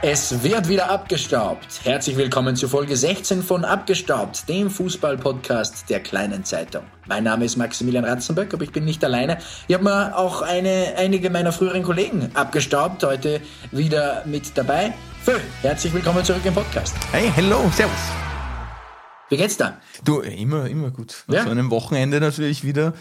Es wird wieder abgestaubt. Herzlich willkommen zu Folge 16 von Abgestaubt, dem Fußball-Podcast der kleinen Zeitung. Mein Name ist Maximilian Ratzenberg, aber ich bin nicht alleine. Ich habe mir auch eine, einige meiner früheren Kollegen abgestaubt, heute wieder mit dabei. Phil, herzlich willkommen zurück im Podcast. Hey, hello, servus. Wie geht's da? Du, immer, immer gut. Nach Ja? so einem Wochenende natürlich wieder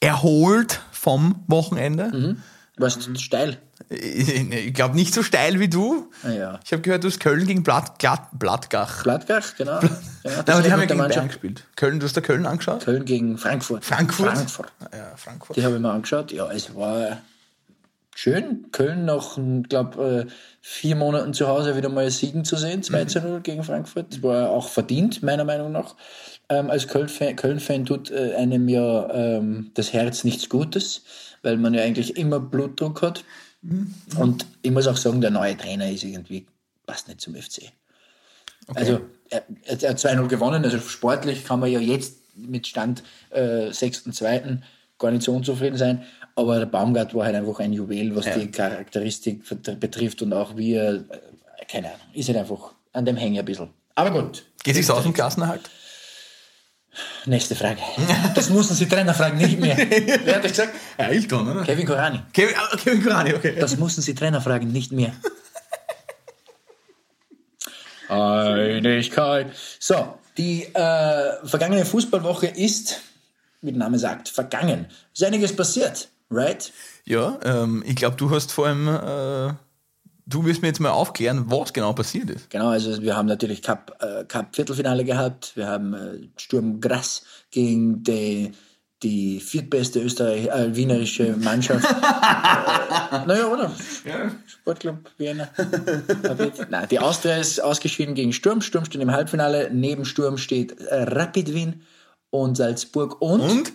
erholt vom Wochenende. Mhm. Warst du steil? Ich, glaube nicht so steil wie du. Ah, ja. Ich habe gehört, du hast Köln gegen Blatt, Glatt, Blattgach. Gladbach, genau. Ja, Nein, das aber die haben ja gegen Mannschaft. Bayern gespielt. Köln, du hast da Köln angeschaut? Köln gegen Frankfurt. Frankfurt? Frankfurt. Ja, Frankfurt. Die habe ich mir angeschaut. Ja, es war schön. Köln nach, glaube vier Monaten zu Hause wieder mal Siegen zu sehen. 2 zu 0 gegen Frankfurt. War auch verdient, meiner Meinung nach. Ähm, als Köln-Fan Köln tut äh, einem ja ähm, das Herz nichts Gutes, weil man ja eigentlich immer Blutdruck hat. Und ich muss auch sagen, der neue Trainer ist irgendwie, passt nicht zum FC. Also er, er hat 2-0 gewonnen, also sportlich kann man ja jetzt mit Stand äh, 6.2. gar nicht so unzufrieden sein. Aber der Baumgart war halt einfach ein Juwel, was Ja. die Charakteristik betrifft und auch wie er, äh, keine Ahnung, ist halt einfach an dem hängen ein bisschen. Aber gut, Geht sich's aus dem Klassenerhalt? Nächste Frage. Das mussten Sie Trainer fragen, nicht mehr. Wer hat das gesagt? Ja, Ailton, oder? Kevin Korani. Kevin, ah, Kevin Kurani, okay. Das mussten Sie Trainer fragen, nicht mehr. Einigkeit. So, die äh, vergangene Fußballwoche ist, wie der Name sagt, vergangen. Ist einiges passiert, right? Ja, ähm, ich glaube, du hast vor allem, äh, du wirst mir jetzt mal aufklären, was genau passiert ist. Genau, also wir haben natürlich Cup, äh, Cup Viertelfinale gehabt. Wir haben äh, Sturm Graz gegen die, die viertbeste Österreich, äh, wienerische Mannschaft. äh, naja, oder? Sportclub Vienna. Rapid. Nein, die Austria ist ausgeschieden gegen Sturm. Sturm steht im Halbfinale. Neben Sturm steht äh, Rapid Wien und Salzburg und, Und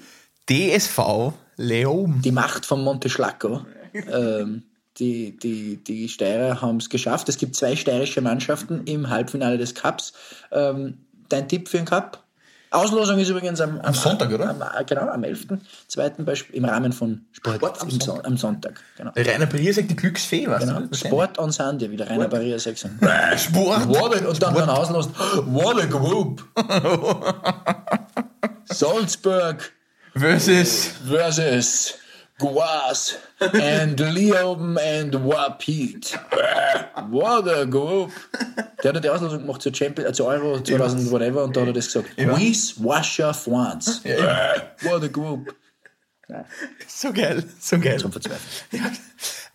DSV Leom. die Macht von Monte Schlacco. ähm, die, die, die Steirer haben es geschafft. Es gibt zwei steirische Mannschaften im Halbfinale des Cups. Ähm, dein Tipp für den Cup? Auslosung ist übrigens am, am, Sonntag, oder? Am, äh, genau, am 11.2. Beispiel- im Rahmen von Sport, Sport am Sonntag. am Sonntag. Genau. Rainer Brier sagt die Glücksfee, was? Genau. Sport on Sunday, wie der Rainer Barrier sagt. Sport. What a, und dann dann auslost. What a group! Salzburg Versus. versus Guas and Liam and Wapit. What a group! Der hat die Auslosung gemacht zur Champions, äh, zur Euro 2000 whatever und da hat er das gesagt. Quiz Washer France. What a group! So geil, so geil. Zum Verzweifeln.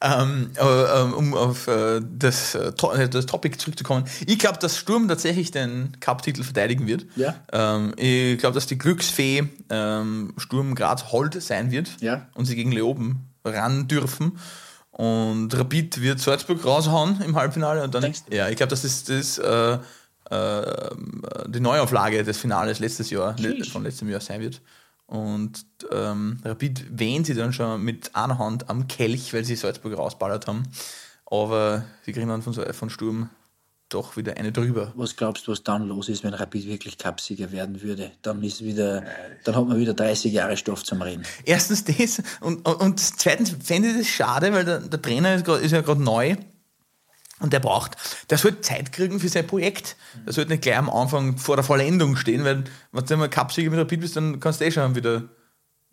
Ähm, aber, ähm, um auf äh, das, äh, to äh, das Topic zurückzukommen. Ich glaube, dass Sturm tatsächlich den Cup-Titel verteidigen wird. Ja. Ähm, ich glaube, dass die Glücksfee ähm, Sturm Graz Hold sein wird Ja. und sie gegen Leoben ran dürfen. Und Rapid wird Salzburg raushauen im Halbfinale. Und dann, Denkst ja, ich glaube, das ist das, äh, äh, die Neuauflage des Finales letztes Jahr, Sheesh. von letztem Jahr sein wird. Und ähm, Rapid wehen sie dann schon mit einer Hand am Kelch, weil sie Salzburg rausballert haben. Aber sie kriegen dann von, von Sturm doch wieder eine drüber. Was glaubst du, was dann los ist, wenn Rapid wirklich Cupsieger werden würde? Dann ist wieder, dann hat man wieder 30 Jahre Stoff zum Reden. Erstens das und, und, und zweitens fände ich das schade, weil der, der Trainer ist, grad, ist ja gerade neu und der braucht, der sollte Zeit kriegen für sein Projekt. Der sollte nicht gleich am Anfang vor der Vollendung stehen, weil wenn du einmal Cupsieger mit Rapid bist, dann kannst du eh schon wieder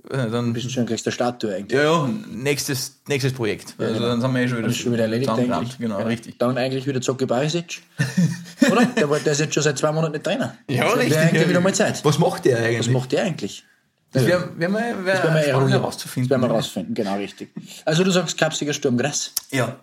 äh, dann Bist du schon gleich der Statue eigentlich? ja, ja, nächstes, nächstes Projekt. Also genau. dann sind wir eh schon wieder, Das ist schon wieder erledigt eigentlich. Genau, Ja. richtig. Dann eigentlich wieder Zocke Barisic. Oder? Der, der ist jetzt schon seit zwei Monaten nicht Trainer. Ja, Das richtig. eigentlich wieder mal Zeit. Was macht der eigentlich? Was macht der eigentlich? das wäre wär mal, wär Das werden wir herauszufinden. Das werden wir herausfinden, genau richtig. Also du sagst Kapsiger Sturm Graz. Ja.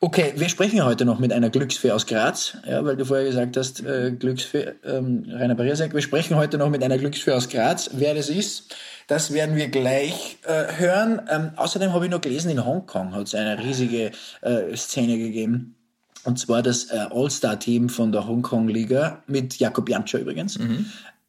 Okay, wir sprechen heute noch mit einer Glücksfee aus Graz, ja, weil du vorher gesagt hast, äh, Glücksfee, ähm, Rainer sagt, wir sprechen heute noch mit einer Glücksfee aus Graz. Wer das ist, das werden wir gleich äh, hören. Ähm, außerdem habe ich noch gelesen, in Hongkong hat es eine riesige äh, Szene gegeben. Und zwar das äh, All-Star-Team von der Hongkong-Liga mit Jakob Jantscher übrigens.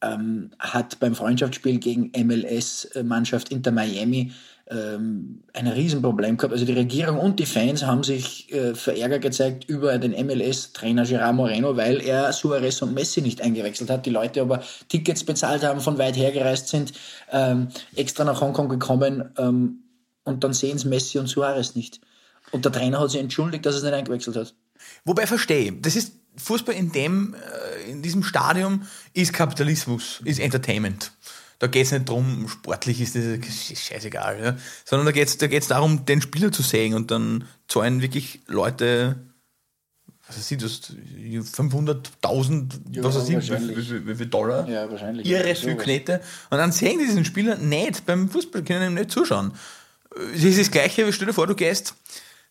Ähm, hat beim Freundschaftsspiel gegen MLS-Mannschaft Inter Miami ähm, ein Riesenproblem gehabt. Also die Regierung und die Fans haben sich äh, verärgert gezeigt über den MLS-Trainer Gerard Moreno, weil er Suarez und Messi nicht eingewechselt hat. Die Leute aber Tickets bezahlt haben, von weit her gereist sind, ähm, extra nach Hongkong gekommen ähm, und dann sehen es Messi und Suarez nicht. Und der Trainer hat sich entschuldigt, dass er es nicht eingewechselt hat. Wobei verstehe, das ist Fußball in dem, äh, in diesem Stadium ist Kapitalismus, ist Entertainment. Da geht es nicht darum, sportlich ist das ist scheißegal, ja? sondern da geht es da geht's darum, den Spieler zu sehen und dann zahlen wirklich Leute, was weiß ich, das 500.000, Ja, was weiß ich, wie, wie, wie, Dollar, Ja, wahrscheinlich. Sowas. viel Knete und dann sehen die diesen Spieler nicht beim Fußball, können ihm nicht zuschauen. Es ist das Gleiche, stell dir vor, du gehst,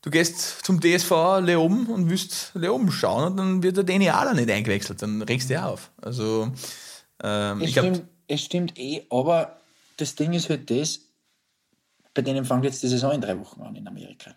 du gehst zum DSV Leoben und willst Leoben schauen und dann wird der Dani Ala nicht eingewechselt, dann regst du dich auf. Also, ähm, ich glaube, es stimmt eh, aber das Ding ist halt das, bei denen fängt jetzt die Saison in drei Wochen an in Amerika.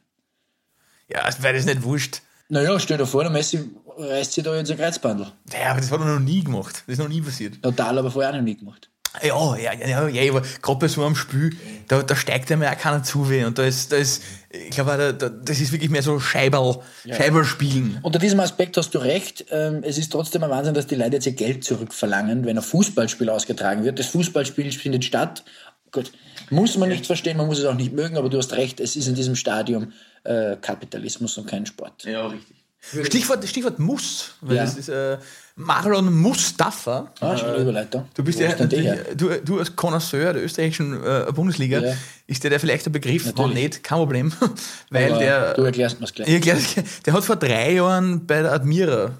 ja, weil das nicht wurscht. Naja, stell dir vor, der Messi reißt sich da jetzt ein Kreuzbandel. Ja, aber das hat er noch nie gemacht. Das ist noch nie passiert. Total, aber vorher auch noch nie gemacht. Ja, ja, ja, ja, aber gerade bei so einem Spiel, da, da steigt einem ja auch keiner zu weh. Und da ist, da ist ich glaube, da, da, das ist wirklich mehr so Scheiberl, Scheiberl spielen. Unter diesem Aspekt hast du recht. Ähm, es ist trotzdem ein Wahnsinn, dass die Leute jetzt ihr Geld zurückverlangen, wenn ein Fußballspiel ausgetragen wird. Das Fußballspiel findet statt. Gut, muss man nicht verstehen, man muss es auch nicht mögen, aber du hast recht, es ist in diesem Stadium äh, Kapitalismus und kein Sport. Ja, richtig. Stichwort, Stichwort Muss, weil Ja. das ist äh, Marlon Mustafa. Ah, Überleitung. Du bist ja, her? du, du als Connoisseur der österreichischen äh, Bundesliga, Ja. ist dir der vielleicht ein Begriff? Natürlich. nicht, kein Problem. Weil Aber der, du erklärst mir es gleich. ich erklär's gleich. der hat vor drei Jahren bei der Admira,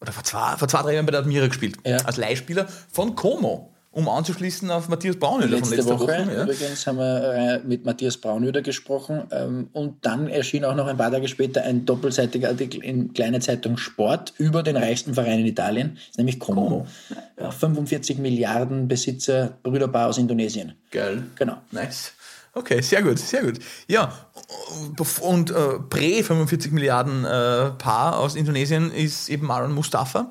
oder vor zwei, vor zwei drei Jahren bei der Admira gespielt, Ja. als Leihspieler von Como, um anzuschließen auf Matthias Braunhöhler von Letzte letzter Woche, Woche. ja. übrigens haben wir äh, mit Matthias Braunöder gesprochen ähm, und dann erschien auch noch ein paar Tage später ein doppelseitiger Artikel in Kleine Zeitung Sport über den reichsten Verein in Italien, nämlich Como. Ja, 45 Milliarden Besitzer, Brüderpaar aus Indonesien. Geil. Genau. Nice. Okay, sehr gut, sehr gut. Ja, und äh, Prä 45 Milliarden äh, Paar aus Indonesien ist eben Marlon Mustafa.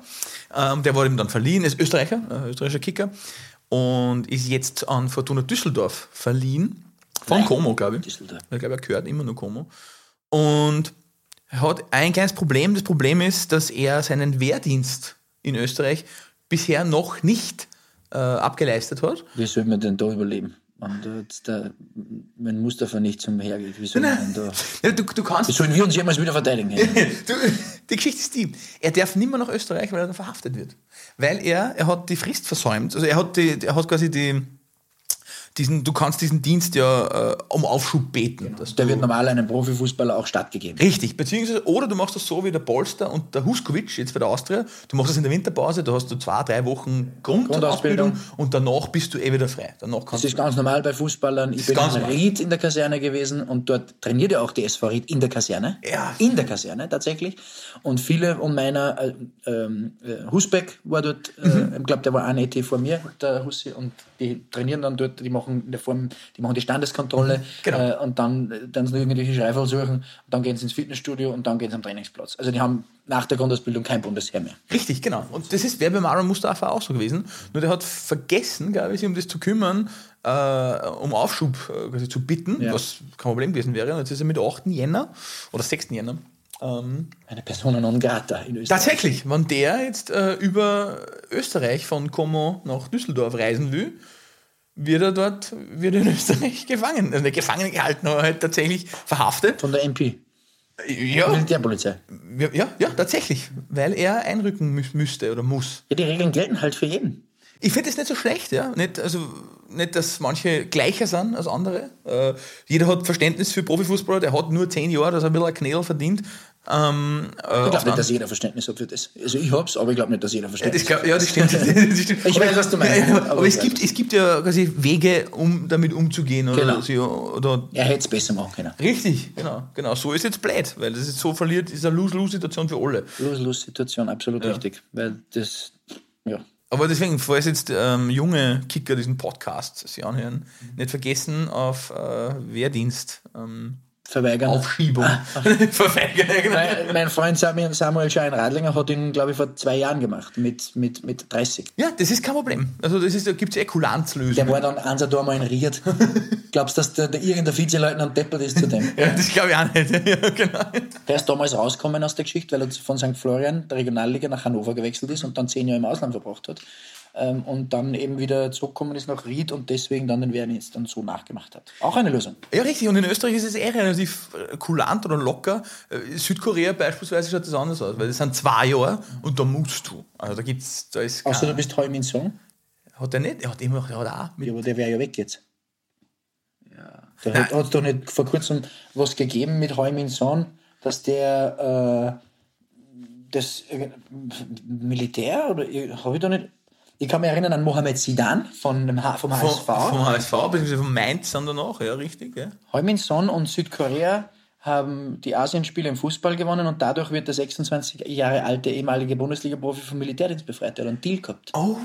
Ähm, der wurde ihm dann verliehen, ist Österreicher, äh, österreichischer Kicker und ist jetzt an Fortuna Düsseldorf verliehen. Von Nein. Como, glaube ich. Düsseldorf. Ich glaube, er gehört immer nur Como. Und er hat ein kleines Problem. Das Problem ist, dass er seinen Wehrdienst in Österreich bisher noch nicht äh, abgeleistet hat. Wie soll man denn da überleben? Da jetzt der, wenn Mustafa nicht zum Hergeht, wie soll man denn da... Ja, du, du kannst sollen wir uns jemals wieder verteidigen? Du, die Geschichte ist die, er darf nicht mehr nach Österreich, weil er dann verhaftet wird. Weil er, er hat die Frist versäumt. Also er hat, die, er hat quasi die, diesen, du kannst diesen Dienst ja äh, um Aufschub beten. Dass Der wird normal einem Profifußballer auch stattgegeben. Richtig, beziehungsweise, oder du machst das so wie der Polster und der Huskovic jetzt bei der Austria. Du machst das in der Winterpause, da hast du zwei, drei Wochen Grundausbildung Grundausbildung. und danach bist du eh wieder frei. Danach Das kannst ist ganz normal bei Fußballern. Ich bin in. Ried in der Kaserne gewesen und dort trainiert ja auch die SV Ried in der Kaserne. Ja. In der Kaserne tatsächlich. Und viele um meiner, äh, ähm, äh, Husbeck war dort, äh, Mhm. ich glaube, der war eine ET vor mir, der Hussi, und die trainieren dann dort, die machen in der Form, die machen die Standeskontrolle Genau. äh, und dann, dann sie irgendwelche Schreifel suchen und dann gehen sie ins Fitnessstudio und dann gehen sie am Trainingsplatz. Also die haben nach der Grundausbildung kein Bundesheer mehr. Richtig, genau. Und das ist wäre bei Marlon Mustafa auch so gewesen. Nur der hat vergessen, glaube ich, sich um das zu kümmern, äh, um Aufschub äh, quasi zu bitten, Ja. was kein Problem gewesen wäre. Und jetzt ist er mit 8. Jänner oder 6. Jänner. Ähm, Eine Persona non grata in Österreich. tatsächlich, wenn der jetzt äh, über Österreich von Como nach Düsseldorf reisen will, wird er dort wird er in Österreich gefangen. Also nicht gefangen gehalten, aber halt tatsächlich verhaftet. Von der MP, Ja, Militärpolizei. ja, ja, tatsächlich. Weil er einrücken mü müsste oder muss. Ja, die Regeln gelten halt für jeden. Ich finde es nicht so schlecht, ja. Nicht, also, nicht, dass manche gleicher sind als andere. Äh, jeder hat Verständnis für Profifußballer, der hat nur zehn Jahre, dass er ein bisschen ein Knädel verdient. Ähm, äh, Ich glaube nicht, dass jeder Verständnis hat für das. Also ich hab's, aber ich glaube nicht, dass jeder Verständnis glaub, ja, das stimmt. Das stimmt. Ich weiß, was du meinst. Ja, aber Aber es ja. gibt, es gibt ja quasi Wege, um damit umzugehen. Oder, Genau. so, oder Er hätte es besser machen können. Richtig, genau, genau. So ist jetzt blöd, weil das ist so verliert, ist eine Lose-Lose-Situation für alle. Lose-Lose-Situation, absolut richtig. Weil das, ja. Aber deswegen, falls jetzt ähm, junge Kicker diesen Podcast sich anhören, nicht vergessen auf äh, Wehrdienst, ähm, Verweigern. Aufschiebung. Verweigern, ja, genau. Mein, mein Freund Samuel, Samuel Schein Radlinger hat ihn, glaube ich, vor zwei Jahren gemacht, mit, mit, mit 30. Ja, das ist kein Problem. Also das ist, da gibt es eh Der war dann eins da mal in Ried. Glaubst du, dass der, der irgendein Vizeleutnant deppert ist zu dem? Ja, das glaube ich auch nicht. Ja, genau. Der ist damals rausgekommen aus der Geschichte, weil er von St. Florian, der Regionalliga, nach Hannover gewechselt ist und dann zehn Jahre im Ausland verbracht hat. Ähm, und dann eben wieder zurückgekommen ist nach Ried und deswegen dann den Wehrdienst dann so nachgemacht hat. Auch eine Lösung. Ja, richtig. Und in Österreich ist es eher relativ äh, kulant oder locker. Äh, Südkorea beispielsweise schaut das anders aus, weil das sind zwei Jahre und da musst du. Also da gibt's, da ist Außer du bist Hoi Min Song. hat er nicht, er hat immer, er hat auch mit, Ja, aber der wäre ja weg jetzt. Da hat es doch nicht vor kurzem was gegeben mit Hoi Min Son, dass der äh, das äh, Militär oder habe ich da nicht. Ich kann mich erinnern an Mohamed Sidan von dem H vom HSV. vom HSV, beziehungsweise vom Mainz sind danach, ja, richtig. Ja. Hoi Min Son und Südkorea haben die Asienspiele im Fußball gewonnen und dadurch wird der 26 Jahre alte ehemalige Bundesliga-Profi vom Militärdienst befreit. Der hat einen Deal gehabt, Oh,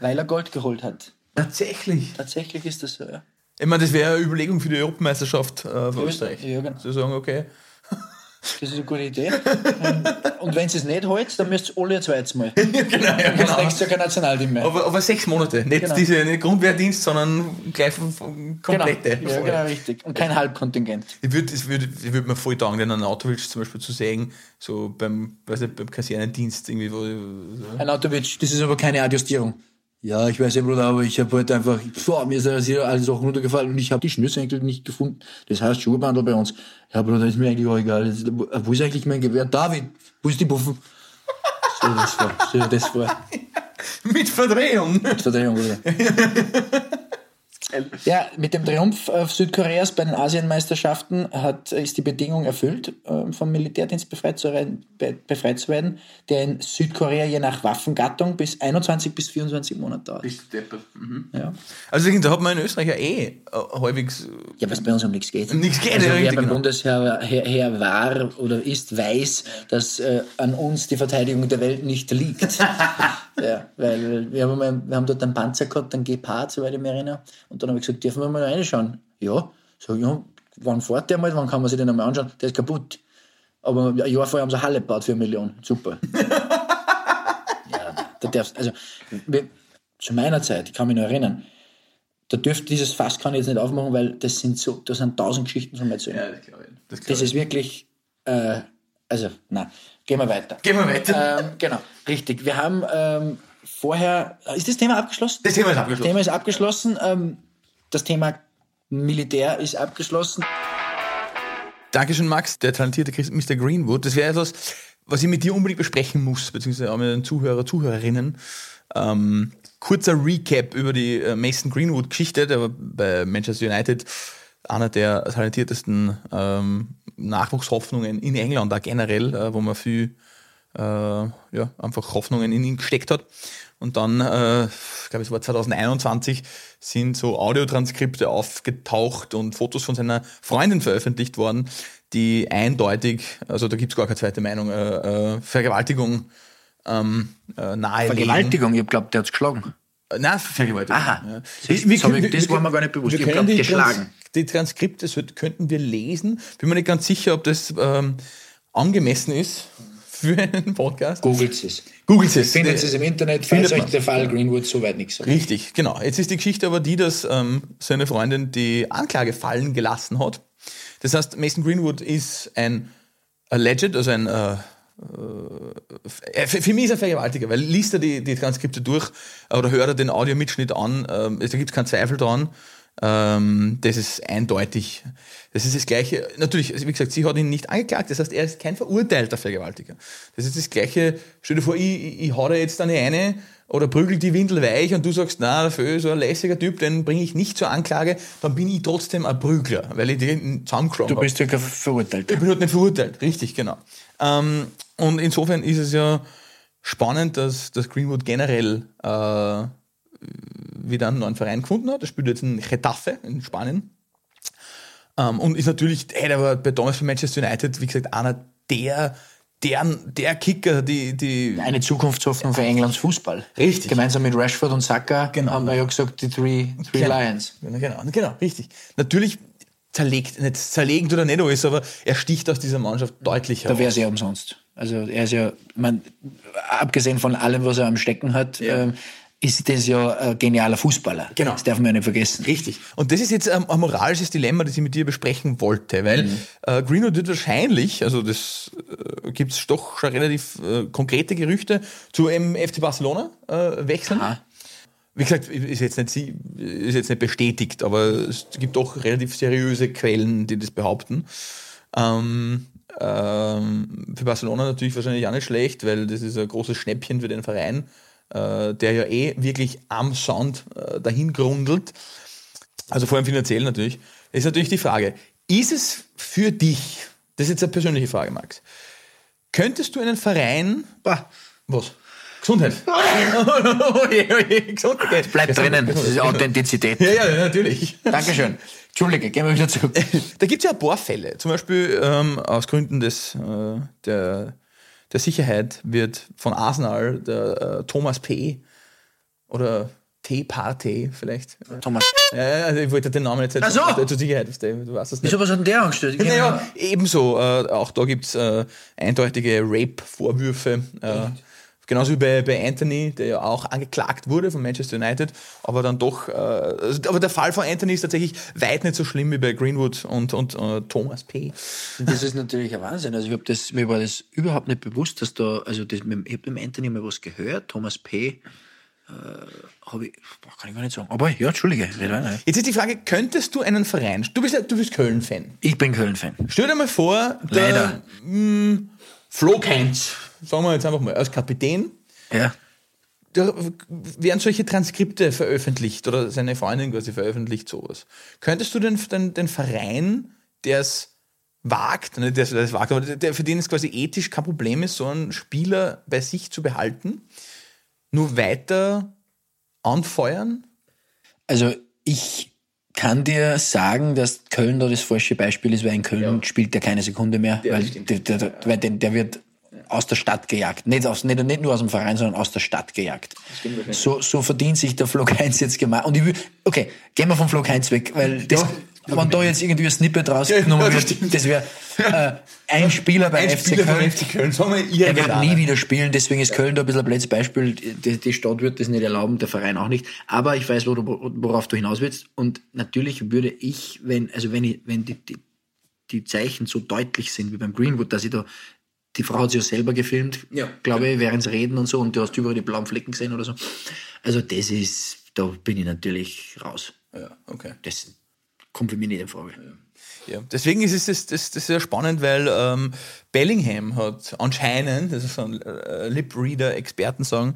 weil er Gold geholt hat. tatsächlich. Tatsächlich ist das so, ja. Ich meine, das wäre eine Überlegung für die Europameisterschaft äh, für Österreich. Ja, genau. Zu sagen, okay. Das ist eine gute Idee. Und, und wenn sie es nicht holt, dann müsst ihr alle ein zweites Mal. genau, ja, Dann genau. nächstes Jahr kein Nationalteam mehr. Aber, aber sechs Monate. Nicht, Genau. diese, nicht Grundwehrdienst, sondern gleich Genau. komplette. Ja, genau, richtig. Und kein Halbkontingent. Ich würde ich würd, ich würd mir voll taugen, den Anatovic zum Beispiel zu sehen, so beim, weiß nicht, beim Kasernendienst irgendwie, wo, so. Herr Nautovic, das ist aber keine Adjustierung. Ja, ich weiß ja, Bruder, aber ich habe heute einfach, boah, mir ist das hier alles auch runtergefallen und ich habe die Schnürsenkel nicht gefunden. Das heißt Schuhbandel bei uns. Ja, Bruder, ist mir eigentlich auch egal. Das- Wo ist eigentlich mein Gewehr? David, wo ist die Buffen? So, das war, so, das war Mit Verdrehung. Verdrehung, Bruder. Ja, mit dem Triumph äh, Südkoreas bei den Asienmeisterschaften hat, ist die Bedingung erfüllt, äh, vom Militärdienst befreit zu, befreit zu werden, der in Südkorea je nach Waffengattung bis 21 bis 24 Monate dauert. Ja, Also da hat man in Österreich ja eh äh, halbwegs. ja weil es bei uns um nichts geht. Um nichts geht, also, ja, wer beim genau. Bundesheer Herr, Herr war oder ist, weiß, dass äh, an uns die Verteidigung der Welt nicht liegt. ja, weil wir haben, wir haben dort einen Panzer gehabt, einen Gepard, soweit ich mich erinnere. Und dann habe ich gesagt, dürfen wir mal reinschauen? Ja. Sag ich, ja, wann fährt der mal? Wann kann man sich den einmal anschauen? Der ist kaputt. Aber ein Jahr vorher haben sie eine Halle gebaut für eine Million. Super. ja, da darfst, also, wir, zu meiner Zeit, ich kann mich noch erinnern, da dürfte dieses Fass kann ich jetzt nicht aufmachen, weil das sind so, da sind tausend Geschichten zum Erzählen. Ja, das glaube ich. Das glaub Das ist wirklich, äh, also, na, gehen wir weiter. Gehen wir weiter. Ähm, genau, richtig. Wir haben ähm, vorher, ist das Thema abgeschlossen? Das Thema ist Das abgeschlossen. Thema ist abgeschlossen. Ähm, das Thema Militär ist abgeschlossen. Dankeschön, Max, der talentierte Mr. Greenwood. Das wäre etwas, was ich mit dir unbedingt besprechen muss, beziehungsweise auch mit den Zuhörer, Zuhörerinnen. Ähm, kurzer Recap über die äh, Mason Greenwood-Geschichte, der war bei Manchester United einer der talentiertesten ähm, Nachwuchshoffnungen in England, auch generell, äh, wo man viel äh, ja, einfach Hoffnungen in ihn gesteckt hat. Und dann, äh, ich glaube, es war 2021, sind so Audiotranskripte aufgetaucht und Fotos von seiner Freundin veröffentlicht worden, die eindeutig, also da gibt es gar keine zweite Meinung, äh, äh, Vergewaltigung ähm, äh, nahelegen. Vergewaltigung, ich glaube, der hat es geschlagen. Äh, Nein, Vergewaltigung. Aha. Ja. Das- das hab ich- das war mir gar nicht bewusst. Wir Ich geglaubt, die, Trans geschlagen. die Transkripte könnten wir lesen. Bin mir nicht ganz sicher, ob das ähm, angemessen ist für einen Podcast. Googelt es. Googelt es. Findet es im Internet, falls euch der Fall Greenwood soweit nichts sagt. Richtig, genau. Jetzt ist die Geschichte aber die, dass ähm, seine Freundin die Anklage fallen gelassen hat. Das heißt, Mason Greenwood ist ein alleged, also ein äh, äh, für, für mich ist er Vergewaltiger, weil liest er die, die Transkripte durch äh, oder hört er den Audiomitschnitt an, ähm, da gibt es keinen Zweifel dran. Ähm, das ist eindeutig. Das ist das Gleiche. Natürlich, also wie gesagt, sie hat ihn nicht angeklagt, das heißt, er ist kein verurteilter Vergewaltiger. Das ist das Gleiche. Stell dir vor, ich, ich, ich hau da jetzt eine eine oder prügel die Windel weich und du sagst, na, dafür so ein lässiger Typ, den bringe ich nicht zur Anklage, dann bin ich trotzdem ein Prügler, weil ich den zusammengeschlagen Du bist ja kein Verurteilter. ich bin halt nicht verurteilt, richtig, genau. Ähm, und insofern ist es ja spannend, dass, dass Greenwood generell äh, wieder einen neuen Verein gefunden hat. Er spielt jetzt in Getafe in Spanien. Ähm, und ist natürlich, hey, der war bei damals bei Manchester United, wie gesagt, einer der, der, der Kicker, die, die Eine Zukunftshoffnung für Englands Fußball. Richtig. Gemeinsam mit Rashford und Saka Genau. haben wir ja gesagt, die Three, three Genau. Lions. Genau, genau, genau, richtig. Natürlich zerlegt, nicht zerlegend oder nicht alles, aber er sticht aus dieser Mannschaft deutlich Da wäre es ja umsonst. Also er ist ja, man, abgesehen von allem, was er am Stecken hat, Ja. ähm, ist das ja ein genialer Fußballer. Genau. Das darf man ja nicht vergessen. Richtig. Und das ist jetzt ähm, ein moralisches Dilemma, das ich mit dir besprechen wollte, weil äh, Greenwood wird wahrscheinlich, also das äh, gibt es doch schon relativ äh, konkrete Gerüchte, zu ähm, FC Barcelona äh, wechseln. Aha. Wie gesagt, ist jetzt, nicht, ist jetzt nicht bestätigt, aber es gibt doch relativ seriöse Quellen, die das behaupten. Ähm, ähm, für Barcelona natürlich wahrscheinlich auch nicht schlecht, weil das ist ein großes Schnäppchen für den Verein, äh, der ja eh wirklich am Sound äh, dahin grundelt. Also vor allem finanziell natürlich. Ist natürlich die Frage, ist es für dich, das ist jetzt eine persönliche Frage, Max, könntest du einen Verein, Bah, was? Gesundheit. oh je, oh je, Gesundheit. bleibt drinnen. Das ist Authentizität. Ja, ja, natürlich. Dankeschön. Entschuldige, gehen wir wieder zurück. Da gibt es ja ein paar Fälle. Zum Beispiel ähm, aus Gründen des, äh, der, der Sicherheit wird von Arsenal der äh, Thomas P. oder T. Partey vielleicht. Thomas. Ja, also ich wollte den Namen jetzt nicht Ach so. sagen, zur Sicherheit, weißt du, du weißt das nicht. Wieso, was hat denn der angestellt? Naja, ebenso. Äh, auch da gibt es äh, eindeutige Rape-Vorwürfe. Äh, genauso wie bei, bei Anthony, der ja auch angeklagt wurde von Manchester United. Aber dann doch. Äh, also, aber der Fall von Anthony ist tatsächlich weit nicht so schlimm wie bei Greenwood und, und äh, Thomas P. Das ist natürlich ein Wahnsinn. Also ich hab das, mir war das überhaupt nicht bewusst, dass da, also das, ich habe dem Anthony mal was gehört, Thomas P. Äh, habe ich, boah, kann ich gar nicht sagen. Aber ja, Entschuldige, weiter. Jetzt ist die Frage, könntest du einen Verein, du bist, du bist Köln-Fan. Ich bin Köln-Fan. Stell dir mal vor, der Leider. mh, Flo Kainz, sagen wir jetzt einfach mal, als Kapitän, Ja. da werden solche Transkripte veröffentlicht oder seine Freundin quasi veröffentlicht sowas. Könntest du den, den, den Verein, der es wagt, nicht der es wagt, aber der, der, für den es quasi ethisch kein Problem ist, so einen Spieler bei sich zu behalten, nur weiter anfeuern? Also ich kann dir sagen, dass Köln da das falsche Beispiel ist, weil in Köln spielt der keine Sekunde mehr, Ja, weil, der, der, der, weil der, der wird aus der Stadt gejagt. Nicht, aus, nicht, nicht nur aus dem Verein, sondern aus der Stadt gejagt. So, so verdient sich der Flo Heinz jetzt gemacht. Und ich will, okay, gehen wir vom Flo Heinz weg, weil das, wenn da jetzt irgendwie ein Snippet rausgenommen Ja, das wird, das wäre äh, ein Spieler bei FC Köln. Köln, sagen wir Er wird irgendeiner. nie wieder spielen, deswegen ist Köln da ein bisschen ein blödes Beispiel. Die, die Stadt wird das nicht erlauben, der Verein auch nicht. Aber ich weiß, worauf du hinaus willst. Und natürlich würde ich, wenn, also wenn ich, wenn die, die, die Zeichen so deutlich sind wie beim Greenwood, dass ich da, die Frau hat sich ja selber gefilmt, Ja. glaube ich, während sie reden und so, und du hast überall die blauen Flecken gesehen oder so. Also das ist, da bin ich natürlich raus. Ja, okay. Das kommt für mich nicht in Frage. Ja, deswegen ist es das, das, das sehr spannend, weil ähm, Bellingham hat anscheinend, das ist so ein äh, Lip-Reader-Experten sagen,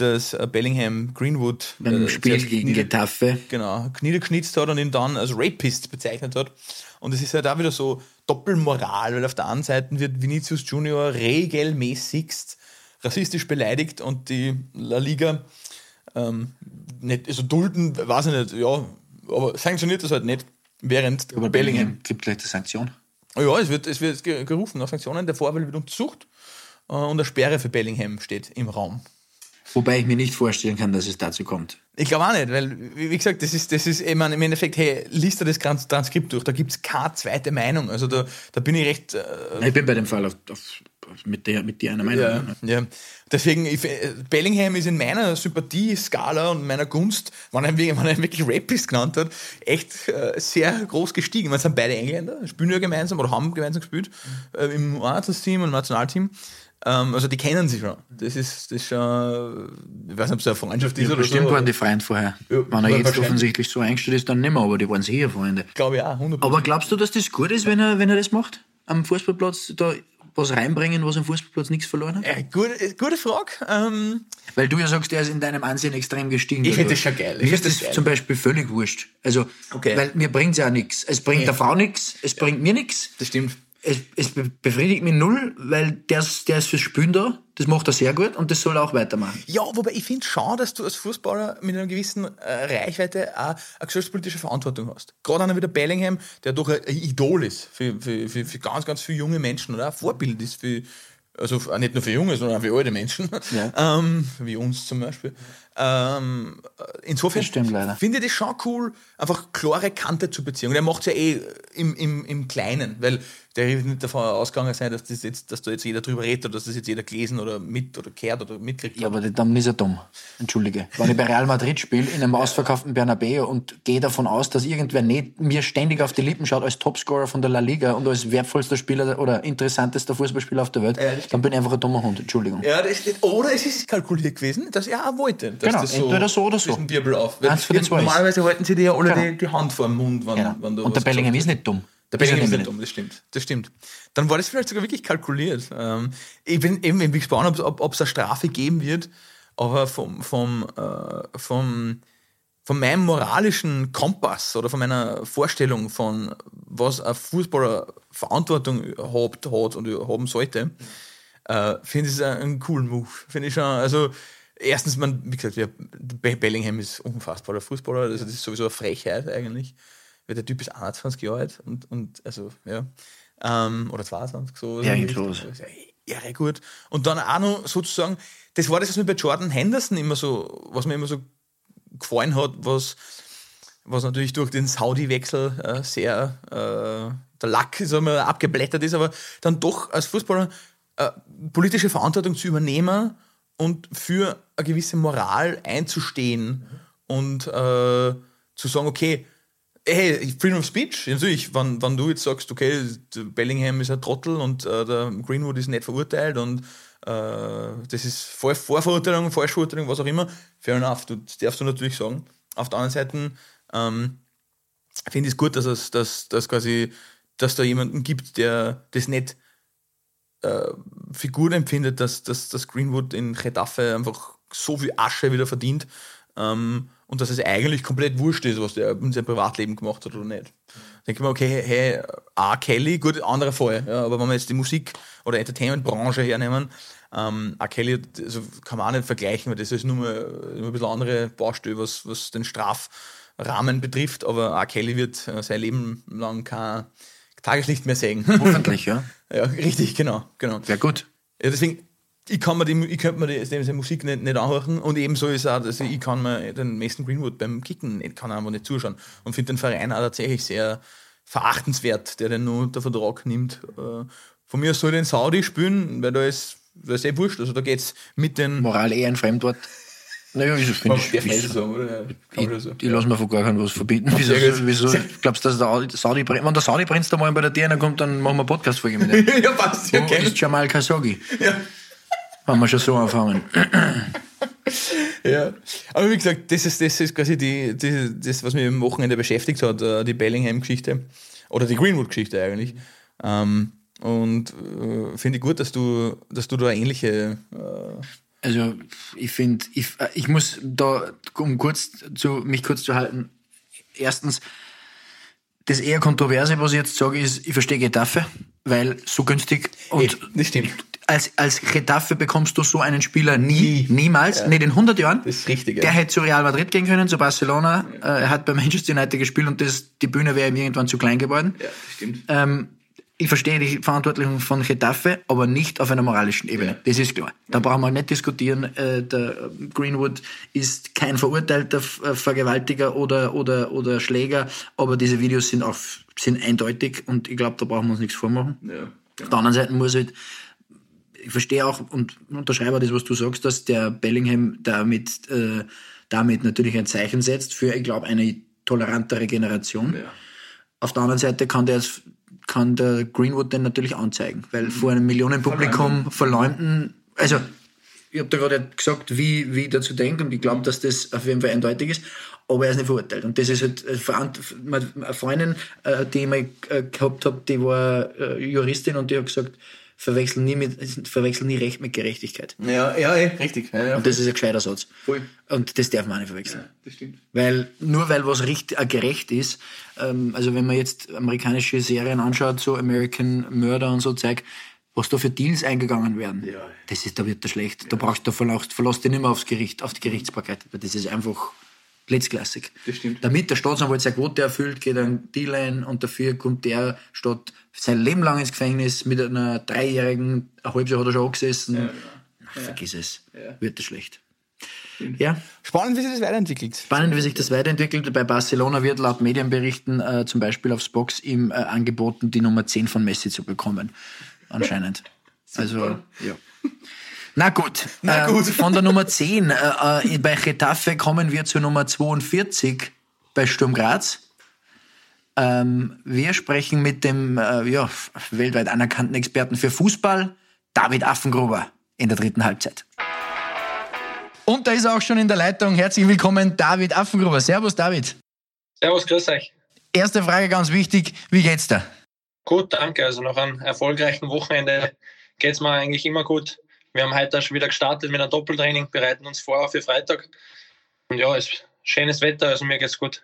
dass äh, Bellingham Greenwood Beim äh, Spiel gegen Getafe. genau, niedergeschnitzt hat und ihn dann als Rapist bezeichnet hat. Und es ist halt auch wieder so Doppelmoral, weil auf der einen Seite wird Vinicius Junior regelmäßigst rassistisch beleidigt und die La Liga ähm, nicht, also dulden, weiß ich nicht, ja, aber sanktioniert das halt nicht, während Aber Bellingham gibt gleich die Sanktion. ja, es wird, es wird ge- gerufen nach Sanktionen, der Vorfall wird untersucht äh, und eine Sperre für Bellingham steht im Raum. Wobei ich mir nicht vorstellen kann, dass es dazu kommt. Ich glaube auch nicht, weil, wie gesagt, das ist, das ist meine, im Endeffekt, hey, liest dir das Trans- Transkript durch, da gibt es keine zweite Meinung. Also da, da bin ich recht. Äh, Ich bin bei dem Fall auf, auf, mit, der, mit dir einer Meinung. ja, ja. Deswegen, ich, äh, Bellingham ist in meiner Sympathie-Skala und meiner Gunst, wenn er, wirklich- wenn er wirklich Rapist genannt hat, echt äh, sehr groß gestiegen. Man sind beide Engländer, spielen ja gemeinsam oder haben gemeinsam gespielt äh, im U21-Team und im Nationalteam. Ähm, also die kennen sich schon. Das ist, das ist schon, ich weiß nicht, ob es eine Freundschaft ist oder Bestimmt so. waren die Freunde vorher. Ja, Wenn er jetzt offensichtlich so eingestellt ist, dann nicht mehr, aber die waren sicher Freunde. Glaube ich auch, 100%. Aber glaubst du, dass das gut ist, wenn er, wenn er das macht? Am Fußballplatz da was reinbringen, was am Fußballplatz nichts verloren hat? Äh, gute, gute Frage. Ähm, Weil du ja sagst, der ist in deinem Ansehen extrem gestiegen. Ich dadurch. find das schon geil. Ich Mir ist das geil. zum Beispiel völlig wurscht. Also, Okay. weil mir bringt es ja nichts. Es bringt der Frau nichts, es bringt mir nichts. das stimmt. Es, es be- befriedigt mich null, weil der, ist- der ist fürs Spielen da. Das macht er sehr gut und das soll er auch weitermachen. Ja, wobei ich finde schon, dass du als Fußballer mit einer gewissen äh, Reichweite auch eine gesellschaftspolitische Verantwortung hast. Gerade einer wie der Bellingham, der doch ein Idol ist für, für, für, für ganz, ganz viele junge Menschen oder ein Vorbild ist für, also nicht nur für junge, sondern auch für alte Menschen, Ja. ähm, wie uns zum Beispiel. Ähm, insofern finde ich das schon cool, einfach klare Kante zur Beziehung. Der macht es ja eh im, im, im Kleinen, weil der wird nicht davon ausgegangen sein, dass, das jetzt, dass da jetzt jeder drüber redet oder dass das jetzt jeder gelesen oder mit oder kehrt oder mitkriegt. Ja, aber dann ist er dumm. Entschuldige. Wenn ich bei Real Madrid spiele, in einem ausverkauften Bernabeu und gehe davon aus, dass irgendwer nicht mir ständig auf die Lippen schaut als Topscorer von der La Liga und als wertvollster Spieler oder interessantester Fußballspieler auf der Welt, Ja, dann bin ich einfach ein dummer Hund. Entschuldigung. Ja, das ist, oder es ist kalkuliert gewesen, dass er auch wollte. Dass Genau, das entweder so oder so. diesen Wirbel auf. Normalerweise halten sie dir ja alle Genau. die, die Hand vor den Mund, wenn, Genau. wenn du Und der Bellingham ist nicht dumm. Der er Bellingham ist nicht dumm, das stimmt. Das stimmt. Dann war das vielleicht sogar wirklich kalkuliert. Ähm, ich bin eben bin gespannt, ob ob es eine Strafe geben wird, aber vom, vom, äh, vom, von meinem moralischen Kompass oder von meiner Vorstellung von, was ein Fußballer Verantwortung hat, hat und haben sollte, äh, finde ich es einen coolen Move. Finde ich schon, also erstens, man, wie gesagt, Bellingham ist unfassbarer Fußballer, also das ist sowieso eine Frechheit eigentlich. Weil der Typ ist 21 Jahre alt und, und also, ja. Ähm, oder 22, so. Ja, Irre gut. Und dann auch noch sozusagen, das war das, was mir bei Jordan Henderson immer so, was mir immer so gefallen hat, was, was natürlich durch den Saudi-Wechsel äh, sehr, äh, der Lack ist einmal abgeblättert ist, aber dann doch als Fußballer äh, politische Verantwortung zu übernehmen und für eine gewisse Moral einzustehen und äh, zu sagen, okay, hey, Freedom of Speech, natürlich, wenn, wenn du jetzt sagst, okay, Bellingham ist ein Trottel und äh, der Greenwood ist nicht verurteilt und äh, das ist Vor Vorverurteilung, Falschverurteilung, was auch immer, fair enough, du, das darfst du natürlich sagen. Auf der anderen Seite ähm, finde ich es gut, dass es dass, dass quasi, dass da jemanden gibt, der das nicht äh, für gut empfindet, dass, dass, dass Greenwood in Getafe einfach so viel Asche wieder verdient ähm, und dass es eigentlich komplett wurscht ist, was der in seinem Privatleben gemacht hat oder nicht. Denke ich mir, okay, hey, A. Kelly, gut, anderer Fall, ja, aber wenn wir jetzt die Musik- oder Entertainment-Branche hernehmen, ähm, A. Kelly also kann man auch nicht vergleichen, weil das ist nur, mal, nur ein bisschen andere Baustelle, was, was den Strafrahmen betrifft, aber A. Kelly wird äh, sein Leben lang kein Tageslicht mehr sehen. Hoffentlich, ja. Ja, richtig, genau, genau. Wäre gut. Ja, deswegen, ich kann mir die, ich könnte mir die, die Musik nicht, nicht anhören und ebenso ist auch, dass ich, ich kann mir den Mason Greenwood beim Kicken nicht, kann einfach nicht zuschauen und finde den Verein auch tatsächlich sehr verachtenswert, der den nur unter Vertrag nimmt. Äh, Von mir soll den Saudi spielen, weil da ist, da ist eh wurscht, also da geht's mit den... Moral eher ein Fremdwort. Naja, wieso finde ich. Feld wieso- so, oder? Ich, ich lasse mir von gar keinem was verbieten. Wieso, wieso glaubst du, dass der Saudi wenn der Saudi Prinz da mal bei der DNA kommt, dann machen wir Podcast-Folge mit ihm. ja, passt, ja, kenn ist ich. Jamal Khashoggi? Ja. Wenn wir schon so anfangen. Ja, aber wie gesagt, das ist, das ist quasi die, die, das, was mich am Wochenende beschäftigt hat, äh, die Bellingham-Geschichte oder die Greenwood-Geschichte eigentlich. Ähm, und äh, finde ich gut, dass du, dass du da ähnliche. Äh, Also ich finde, ich, äh, ich muss da, um kurz zu, mich kurz zu halten, erstens, das eher Kontroverse, was ich jetzt sage, ist, ich verstehe Getafe, weil so günstig und das stimmt. als, als Getafe bekommst du so einen Spieler nie, niemals, nicht in 100 Jahren. Das ist richtig, ja. Der hätte zu Real Madrid gehen können, zu Barcelona. Äh, er hat bei Manchester United gespielt und das, die Bühne wäre ihm irgendwann zu klein geworden. Ja, das stimmt. Ähm, ich verstehe die Verantwortlichen von Getafe, aber nicht auf einer moralischen Ebene. Das ist klar. Da brauchen wir nicht diskutieren. Äh, der Greenwood ist kein verurteilter äh, Vergewaltiger oder, oder, oder Schläger, aber diese Videos sind auch sind eindeutig und ich glaube, da brauchen wir uns nichts vormachen. Ja, Auf der anderen Seite muss halt, ich verstehe auch und unterschreibe das, was du sagst, dass der Bellingham damit, äh, damit natürlich ein Zeichen setzt für, ich glaube, eine tolerantere Generation. ja. Auf der anderen Seite kann der, jetzt- kann der Greenwood den natürlich anzeigen, weil vor einem Millionenpublikum verleumden, also ich habe da gerade gesagt, wie, wie ich dazu denke und ich glaube, dass das auf jeden Fall eindeutig ist, aber er ist nicht verurteilt. Und das ist halt eine Freundin, äh, die ich mal äh, gehabt habe, die war äh, Juristin und die hat gesagt, verwechseln nie, mit, verwechseln nie Recht mit Gerechtigkeit. Ja, ja, eh, richtig. Ja, ja. Und das ist ein gescheiter Satz. Voll. Und das darf man auch nicht verwechseln. Das stimmt. Weil nur weil was richtig, äh, gerecht ist, ähm, also wenn man jetzt amerikanische Serien anschaut, so American Murder und so Zeug, was da für Deals eingegangen werden, Ja. das ist, da wird der schlecht. Da brauchst du verlaust, verlass dich nicht mehr aufs Gericht, auf die Gerichtsbarkeit. Weil das ist einfach letztklassig. Das stimmt. Damit der Staatsanwalt seine Quote erfüllt, geht ein Deal ein und dafür kommt der statt sein Leben lang ins Gefängnis mit einer Dreijährigen, ein halbes Jahr hat er schon angesessen. genau. Na, vergiss es. Ja. Wird das schlecht. Ja. Spannend, wie sich das weiterentwickelt. Spannend, wie sich das weiterentwickelt. Bei Barcelona wird laut Medienberichten äh, zum Beispiel aufs Box ihm äh, angeboten, die Nummer 10 von Messi zu bekommen. Anscheinend. also, ja. Na gut, Na gut. Ähm, von der Nummer 10 äh, äh, bei Getafe kommen wir zur Nummer 42 bei Sturm Graz. Ähm, wir sprechen mit dem äh, ja, weltweit anerkannten Experten für Fußball, David Affengruber, in der dritten Halbzeit. Und da ist er auch schon in der Leitung. Herzlich willkommen, David Affengruber. Servus, David. Servus, grüß euch. Erste Frage ganz wichtig. Wie geht's da? Gut, danke. Also nach einem erfolgreichen Wochenende geht's mir eigentlich immer gut. Wir haben heute schon wieder gestartet mit einem Doppeltraining, bereiten uns vor für Freitag. Und ja, es ist schönes Wetter, also mir geht's gut.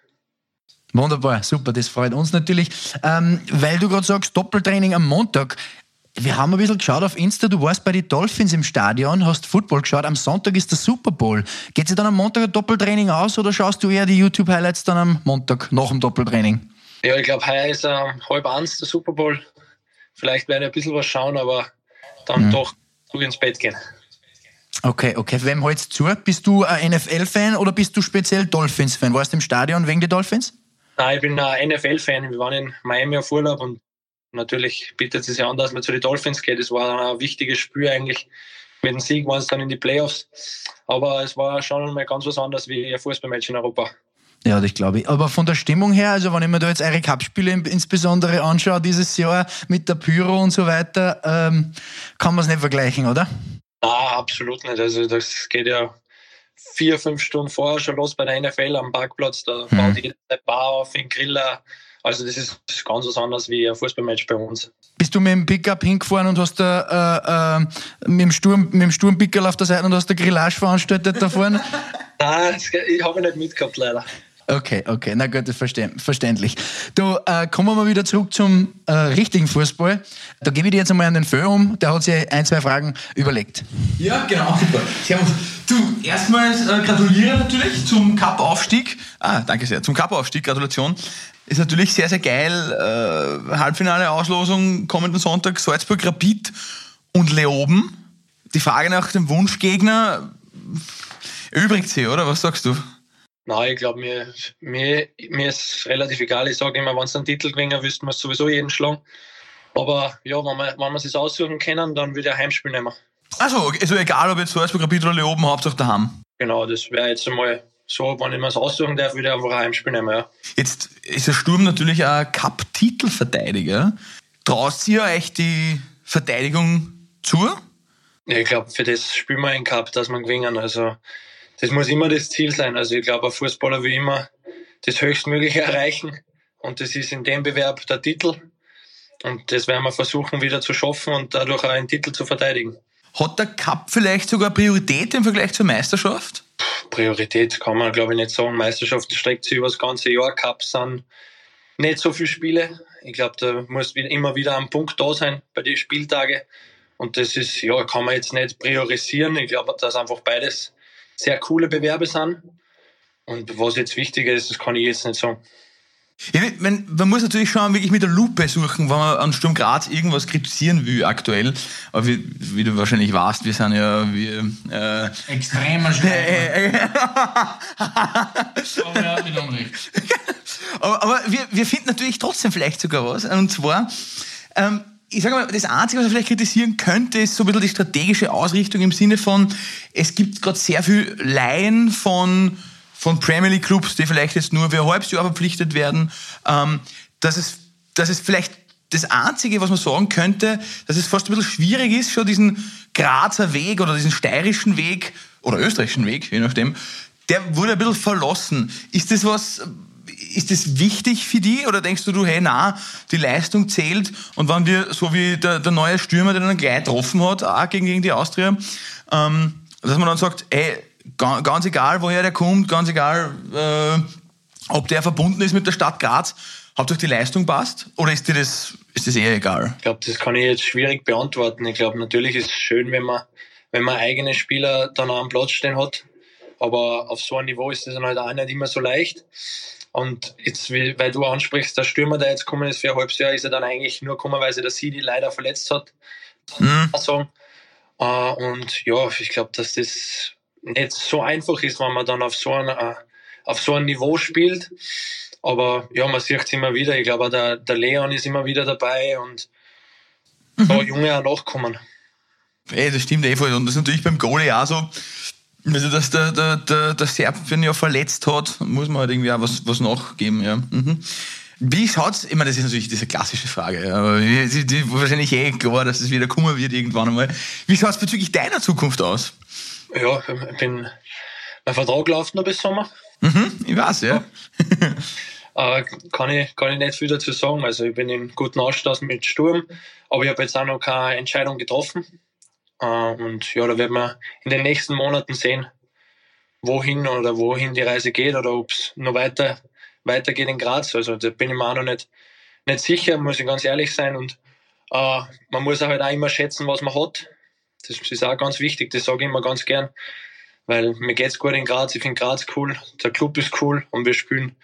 Wunderbar, super, das freut uns natürlich. Ähm, weil du gerade sagst, Doppeltraining am Montag. Wir haben ein bisschen geschaut auf Insta, du warst bei den Dolphins im Stadion, hast Football geschaut, am Sonntag ist der Super Bowl. Geht sich dann am Montag ein Doppeltraining aus oder schaust du eher die YouTube-Highlights dann am Montag nach dem Doppeltraining? Ja, ich glaube, heuer ist äh, halb eins der Super Bowl. Vielleicht werde ich ein bisschen was schauen, aber dann mhm. doch früh ins Bett gehen. Okay, okay. Wem hältst zu? Bist du ein NFL-Fan oder bist du speziell Dolphins-Fan? Warst du im Stadion wegen der Dolphins? Nein, ich bin ein NFL-Fan. Wir waren in Miami auf Urlaub und natürlich bietet es sich an, dass man zu den Dolphins geht. Es war dann ein wichtiges Spiel eigentlich. Mit dem Sieg waren es dann in die Playoffs. Aber es war schon mal ganz was anderes wie ein Fußballmatch in Europa. Ja, das glaube ich. Aber von der Stimmung her, also wenn ich mir da jetzt eure Cup-Spiele insbesondere anschaue, dieses Jahr mit der Pyro und so weiter, ähm, kann man es nicht vergleichen, oder? Nein, absolut nicht. Also das geht ja vier, fünf Stunden vorher schon los bei der NFL am Parkplatz. Da mhm. baut jeder eine Bar auf, den Griller. Also das ist ganz was anderes wie ein Fußballmatch bei uns. Bist du mit dem Pickup hingefahren und hast da äh, äh, mit dem Sturm, mit dem Sturmpickel auf der Seite und hast da Grillage veranstaltet da vorne? Nein, ich habe nicht mitgehabt leider. Okay, okay, na gut, verständlich. Du, äh, kommen wir mal wieder zurück zum äh, richtigen Fußball. Da gebe ich dir jetzt einmal an den Föhr um, der hat sich ein, zwei Fragen überlegt. Ja, genau, super. Servus. Du, erstmals äh, gratuliere natürlich zum Cup-Aufstieg. Ah, danke sehr. Zum Cup-Aufstieg, Gratulation. Ist natürlich sehr, sehr geil. Äh, Halbfinale Auslosung kommenden Sonntag, Salzburg Rapid und Leoben. Die Frage nach dem Wunschgegner übrigt sie, oder? Was sagst du? Nein, ich glaube, mir, mir, mir ist relativ egal. Ich sage immer, wenn es einen Titel gewinnen, wüsste man sowieso jeden schlagen. Aber ja, wenn wir, wenn wir es aussuchen können, dann würde ich ein Heimspiel nehmen. Also, also egal, ob jetzt Salzburg, Rapid oder Leoben, Hauptsache daheim. Genau, das wäre jetzt einmal so, wenn ich mir es aussuchen darf, würde ich einfach ein Heimspiel nehmen, ja. Jetzt ist der Sturm natürlich ein Cup-Titelverteidiger. Traust ihr euch die Verteidigung zu? Ja, ich glaube, für das spielen wir einen Cup, dass wir gewinnen. Also, das muss immer das Ziel sein. Also, ich glaube, ein Fußballer will immer das Höchstmögliche erreichen. Und das ist in dem Bewerb der Titel. Und das werden wir versuchen wieder zu schaffen und dadurch auch einen Titel zu verteidigen. Hat der Cup vielleicht sogar Priorität im Vergleich zur Meisterschaft? Priorität kann man, glaube ich, nicht sagen. Meisterschaft streckt sich über das ganze Jahr. Cups sind nicht so viele Spiele. Ich glaube, da muss immer wieder ein Punkt da sein bei den Spieltagen. Und das ist, ja, kann man jetzt nicht priorisieren. Ich glaube, dass einfach beides sehr coole Bewerbe sind. Und was jetzt wichtiger ist, das kann ich jetzt nicht sagen. Ja, man, man, muss natürlich schon wirklich mit der Lupe suchen, wenn man an Sturm Graz irgendwas kritisieren will aktuell. Aber wie, wie du wahrscheinlich weißt, wir sind ja wir, äh, extremer aber, aber wir, wir finden natürlich trotzdem vielleicht sogar was. Und zwar, ähm, ich sage mal, das Einzige, was man vielleicht kritisieren könnte, ist so ein bisschen die strategische Ausrichtung im Sinne von, es gibt gerade sehr viel Laien von von Premier League Clubs, die vielleicht jetzt nur für ein halbes Jahr verpflichtet werden, ähm, dass, es, dass es vielleicht das Einzige, was man sagen könnte, dass es fast ein bisschen schwierig ist, schon diesen Grazer Weg oder diesen steirischen Weg oder österreichischen Weg, je nachdem, der wurde ein bisschen verlassen. Ist das was, ist das wichtig für die oder denkst du, du, hey, na, die Leistung zählt und wenn wir, so wie der, der neue Stürmer, der dann gleich getroffen hat, auch gegen, gegen die Austria, ähm, dass man dann sagt, ey, ganz egal, woher der kommt, ganz egal, äh, ob der verbunden ist mit der Stadt Graz, Hauptsache die Leistung passt? Oder ist dir das, ist das eher egal? Ich glaube, das kann ich jetzt schwierig beantworten. Ich glaube, natürlich ist es schön, wenn man, wenn man eigene Spieler dann am Platz stehen hat. Aber auf so einem Niveau ist das dann halt auch nicht immer so leicht. Und jetzt, weil du ansprichst, der Stürmer, der jetzt gekommen ist für ein halbes Jahr, ist er dann eigentlich nur gekommen, weil sich der Sidi leider verletzt hat. Mhm. Und ja, ich glaube, dass das nicht so einfach ist, wenn man dann auf so ein, äh, auf so ein Niveau spielt. Aber ja, man sieht es immer wieder. Ich glaube, der, der Leon ist immer wieder dabei und mhm. da Junge auch nachkommen. Ey, das stimmt eh voll. Und das ist natürlich beim Goalie auch so. Also, dass der, der, der, der Serb Jahr verletzt hat, muss man halt irgendwie auch was, was nachgeben, ja. Mhm. Wie schaut's? Ich meine, das ist natürlich diese klassische Frage, aber die, die, wahrscheinlich eh klar, dass es wieder kommen wird irgendwann einmal. Wie schaut's bezüglich deiner Zukunft aus? Ja, ich bin, mein Vertrag läuft noch bis Sommer. Mhm, ich weiß, ja. äh, kann, ich, kann ich nicht viel dazu sagen. Also ich bin in guten Austausch mit Sturm, aber ich habe jetzt auch noch keine Entscheidung getroffen. Äh, und ja, da werden wir in den nächsten Monaten sehen, wohin oder wohin die Reise geht oder ob es noch weiter weitergeht in Graz. Also da bin ich mir auch noch nicht, nicht sicher, muss ich ganz ehrlich sein. Und äh, man muss auch halt auch immer schätzen, was man hat. Das ist auch ganz wichtig, das sage ich immer ganz gern. Weil mir geht es gut in Graz, ich finde Graz cool, der Club ist cool und wir spielen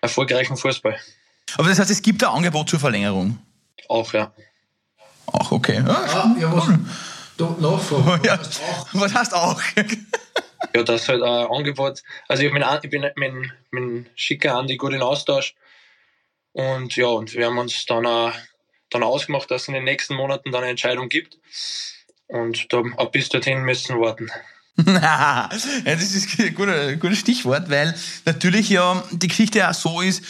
erfolgreichen Fußball. Aber das heißt, es gibt ein Angebot zur Verlängerung? Auch, ja. Ach, okay. Ja, ah, ja was, cool. Nachfrage. Ja, was heißt auch? ja, das ist halt ein Angebot. Also ich bin, ich bin mit, mit Schicker Andi gut in Austausch. Und ja, und wir haben uns dann, auch, dann ausgemacht, dass es in den nächsten Monaten dann eine Entscheidung gibt. Und da, bis dorthin müssen wir warten. ja, das ist ein gutes, gutes Stichwort, weil natürlich ja die Geschichte auch so ist,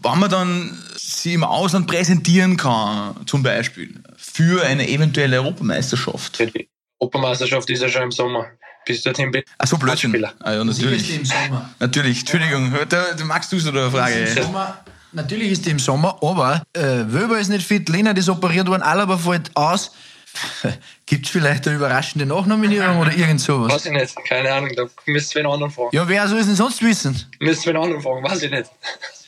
wenn man dann sie im Ausland präsentieren kann, zum Beispiel, für eine eventuelle Europameisterschaft. Die Europameisterschaft ist ja schon im Sommer bis dorthin bin. Ach so, Blödsinn. Ah, ja, natürlich. Im Sommer. Natürlich, Entschuldigung. Da, da magst du so eine Frage. Sommer, natürlich ist die im Sommer, aber äh, Wöber ist nicht fit, Lena ist operiert worden, Alaba fällt aus. Gibt es vielleicht eine überraschende Nachnominierung oder irgend sowas? Weiß ich nicht, keine Ahnung, da müsst ihr einen anderen fragen. Ja, wer soll es denn sonst wissen? Müsst ihr einen anderen fragen, weiß ich nicht.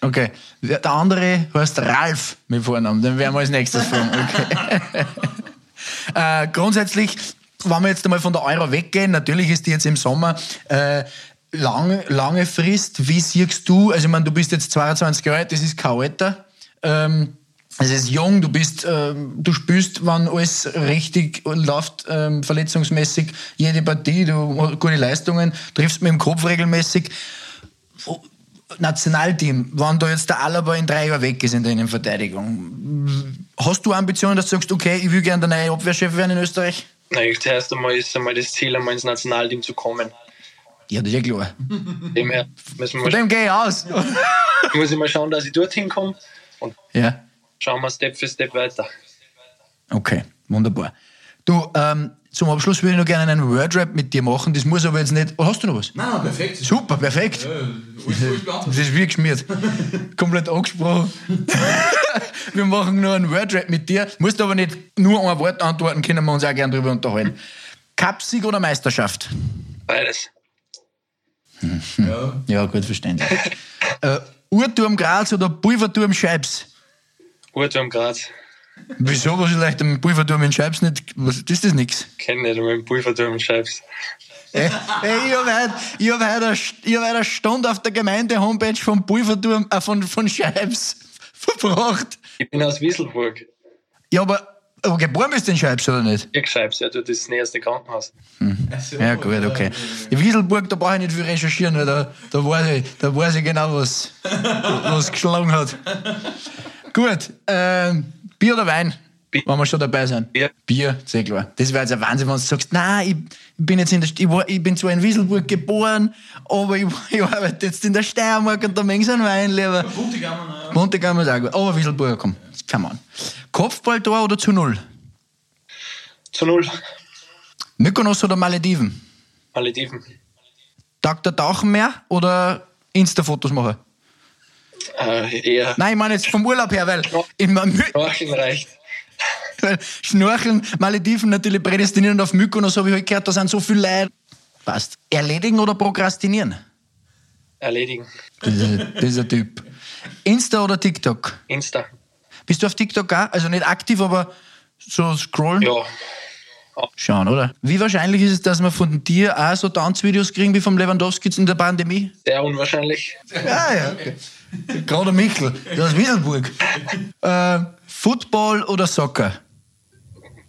Okay, der andere heißt Ralf mit Vornamen, den werden wir als nächstes fragen. Okay. äh, grundsätzlich wenn wir jetzt einmal von der Euro weggehen, natürlich ist die jetzt im Sommer äh, lange, lange Frist. Wie siehst du, also ich meine, du bist jetzt 22 Jahre alt, das ist kein Alter. Ähm, es ist jung, du bist, ähm, du spürst, wann alles richtig läuft, ähm, verletzungsmäßig, jede Partie, du hast gute Leistungen, triffst mit dem Kopf regelmäßig. Nationalteam, wenn da jetzt der Alaba in drei Jahren weg ist in der Innenverteidigung, hast du Ambitionen, dass du sagst, okay, ich will gerne der neue Abwehrchef werden in Österreich? Nein, zuerst einmal ist einmal das Ziel, einmal ins Nationalteam zu kommen. Ja, das ist ja klar. Dem her müssen wir Von dem gehe ich aus. muss ich mal schauen, dass ich dorthin komme und ja. schauen wir Step für Step weiter. Okay, wunderbar. Du, ähm, zum Abschluss würde ich noch gerne einen Wordrap mit dir machen. Das muss aber jetzt nicht. Oh, hast du noch was? Nein, perfekt. Super, perfekt. Ja, das ist wie geschmiert. Komplett angesprochen. wir machen nur einen Wordrap mit dir. Musst aber nicht nur ein Wort antworten, können wir uns auch gerne darüber unterhalten. Cupsieg oder Meisterschaft? Beides. Ja, ja gut, verständlich. äh, Uhrturm Graz oder Pulverturm Scheibs? Uhrturm Graz. Wieso? Was ist leicht am Pulverturm in Scheibs nicht? Was, ist das nix? Ich kenne nicht den Pulverturm in Scheibs. Ey, ey, ich habe heute, ich hab heute, ich hab eine Stunde auf der Gemeinde-Homepage vom Pulverturm, äh, von, von Scheibs verbracht. Ich bin aus Wieselburg. Ja, aber, aber geboren bist du in Scheibs, oder nicht? Ich Scheibs, ja, du, das ist das nächste Krankenhaus. Hm. Ja, gut, okay. In Wieselburg, da brauche ich nicht viel recherchieren, weil da, da, weiß, ich, da weiß ich genau, was, was geschlagen hat. Gut, ähm, Bier oder Wein? Bier. Wenn wir schon dabei sind. Bier. Bier, sehr klar. Das wäre jetzt ein Wahnsinn, wenn du sagst, nein, ich bin jetzt in der, ich, war, ich bin zwar in Wieselburg geboren, aber ich, ich arbeite jetzt in der Steiermark und da mögen sie einen Wein lieber. Ja. Buntegammer ist auch gut. Aber Wieselburger, komm, come on. Kopfballtor oder zu Null? Zu Null. Mykonos oder Malediven? Malediven. Tag der Tauchen mehr oder Insta-Fotos machen? Äh, eher. Nein, ich meine jetzt vom Urlaub her, weil in Schnorcheln reicht. Schnorcheln, Malediven natürlich prädestinieren auf Mykonos, habe ich halt gehört, da sind so viele Leute. Passt. Erledigen oder prokrastinieren? Erledigen. Das ist, das ist ein Typ. Insta oder TikTok? Insta. Bist du auf TikTok auch? Also nicht aktiv, aber so scrollen? Ja. Schauen, oder? Wie wahrscheinlich ist es, dass wir von dir auch so Tanzvideos kriegen wie vom Lewandowski in der Pandemie? Sehr unwahrscheinlich. Ja, ja. Okay. Gerade Michel, das ist Wieselburg. Äh, Football oder Soccer?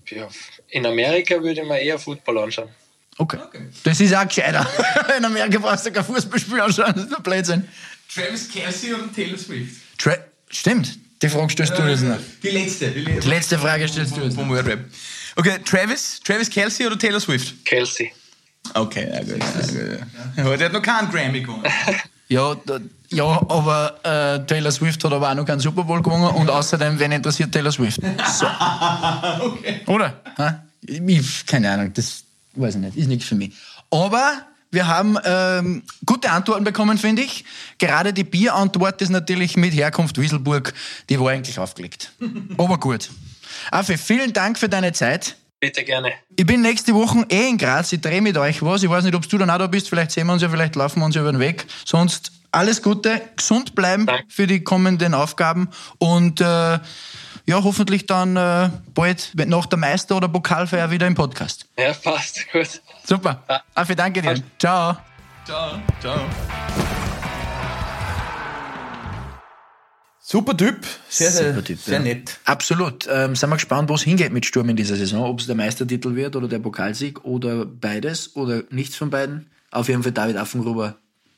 Ja, in Amerika würde ich mir eher Football anschauen. Okay. Das ist auch gescheiter. In Amerika brauchst du kein Fußballspiel anschauen, das ist ein Blödsinn. Travis Kelsey oder Taylor Swift? Tra Stimmt, die Frage stellst du jetzt noch. Die letzte. Die Die letzte. Frage stellst du jetzt noch. Vom World Rap. Okay, Travis, Travis Kelsey oder Taylor Swift? Kelsey. Okay, ja gut. Ja, gut. Der hat noch keinen Grammy gewonnen. Ja, da, ja aber äh, Taylor Swift hat aber auch noch keinen Super Bowl gewonnen und außerdem, wen interessiert Taylor Swift? So. okay. Oder? Ha? Ich, keine Ahnung, das weiß ich nicht, ist nichts für mich. Aber wir haben ähm, gute Antworten bekommen, finde ich. Gerade die Bierantwort ist natürlich mit Herkunft Wieselburg, die war eigentlich aufgelegt. Aber gut. Affe, vielen Dank für deine Zeit. Bitte gerne. Ich bin nächste Woche eh in Graz, ich drehe mit euch was. Ich weiß nicht, ob du dann auch da bist, vielleicht sehen wir uns ja, vielleicht laufen wir uns ja über den Weg. Sonst alles Gute, gesund bleiben Danke. für die kommenden Aufgaben und äh, ja, hoffentlich dann äh, bald wenn- nach der Meister- oder Pokalfeier wieder im Podcast. Ja, passt. Gut. Super. Ja. Affe, danke dir. Passt. Ciao. Ciao. Ciao. Super Typ. Sehr, sehr, Super Typ, sehr ja. nett. Absolut. Ähm, sind wir gespannt, wo es hingeht mit Sturm in dieser Saison. Ob es der Meistertitel wird oder der Pokalsieg oder beides oder nichts von beiden. Auf jeden Fall David Affengruber,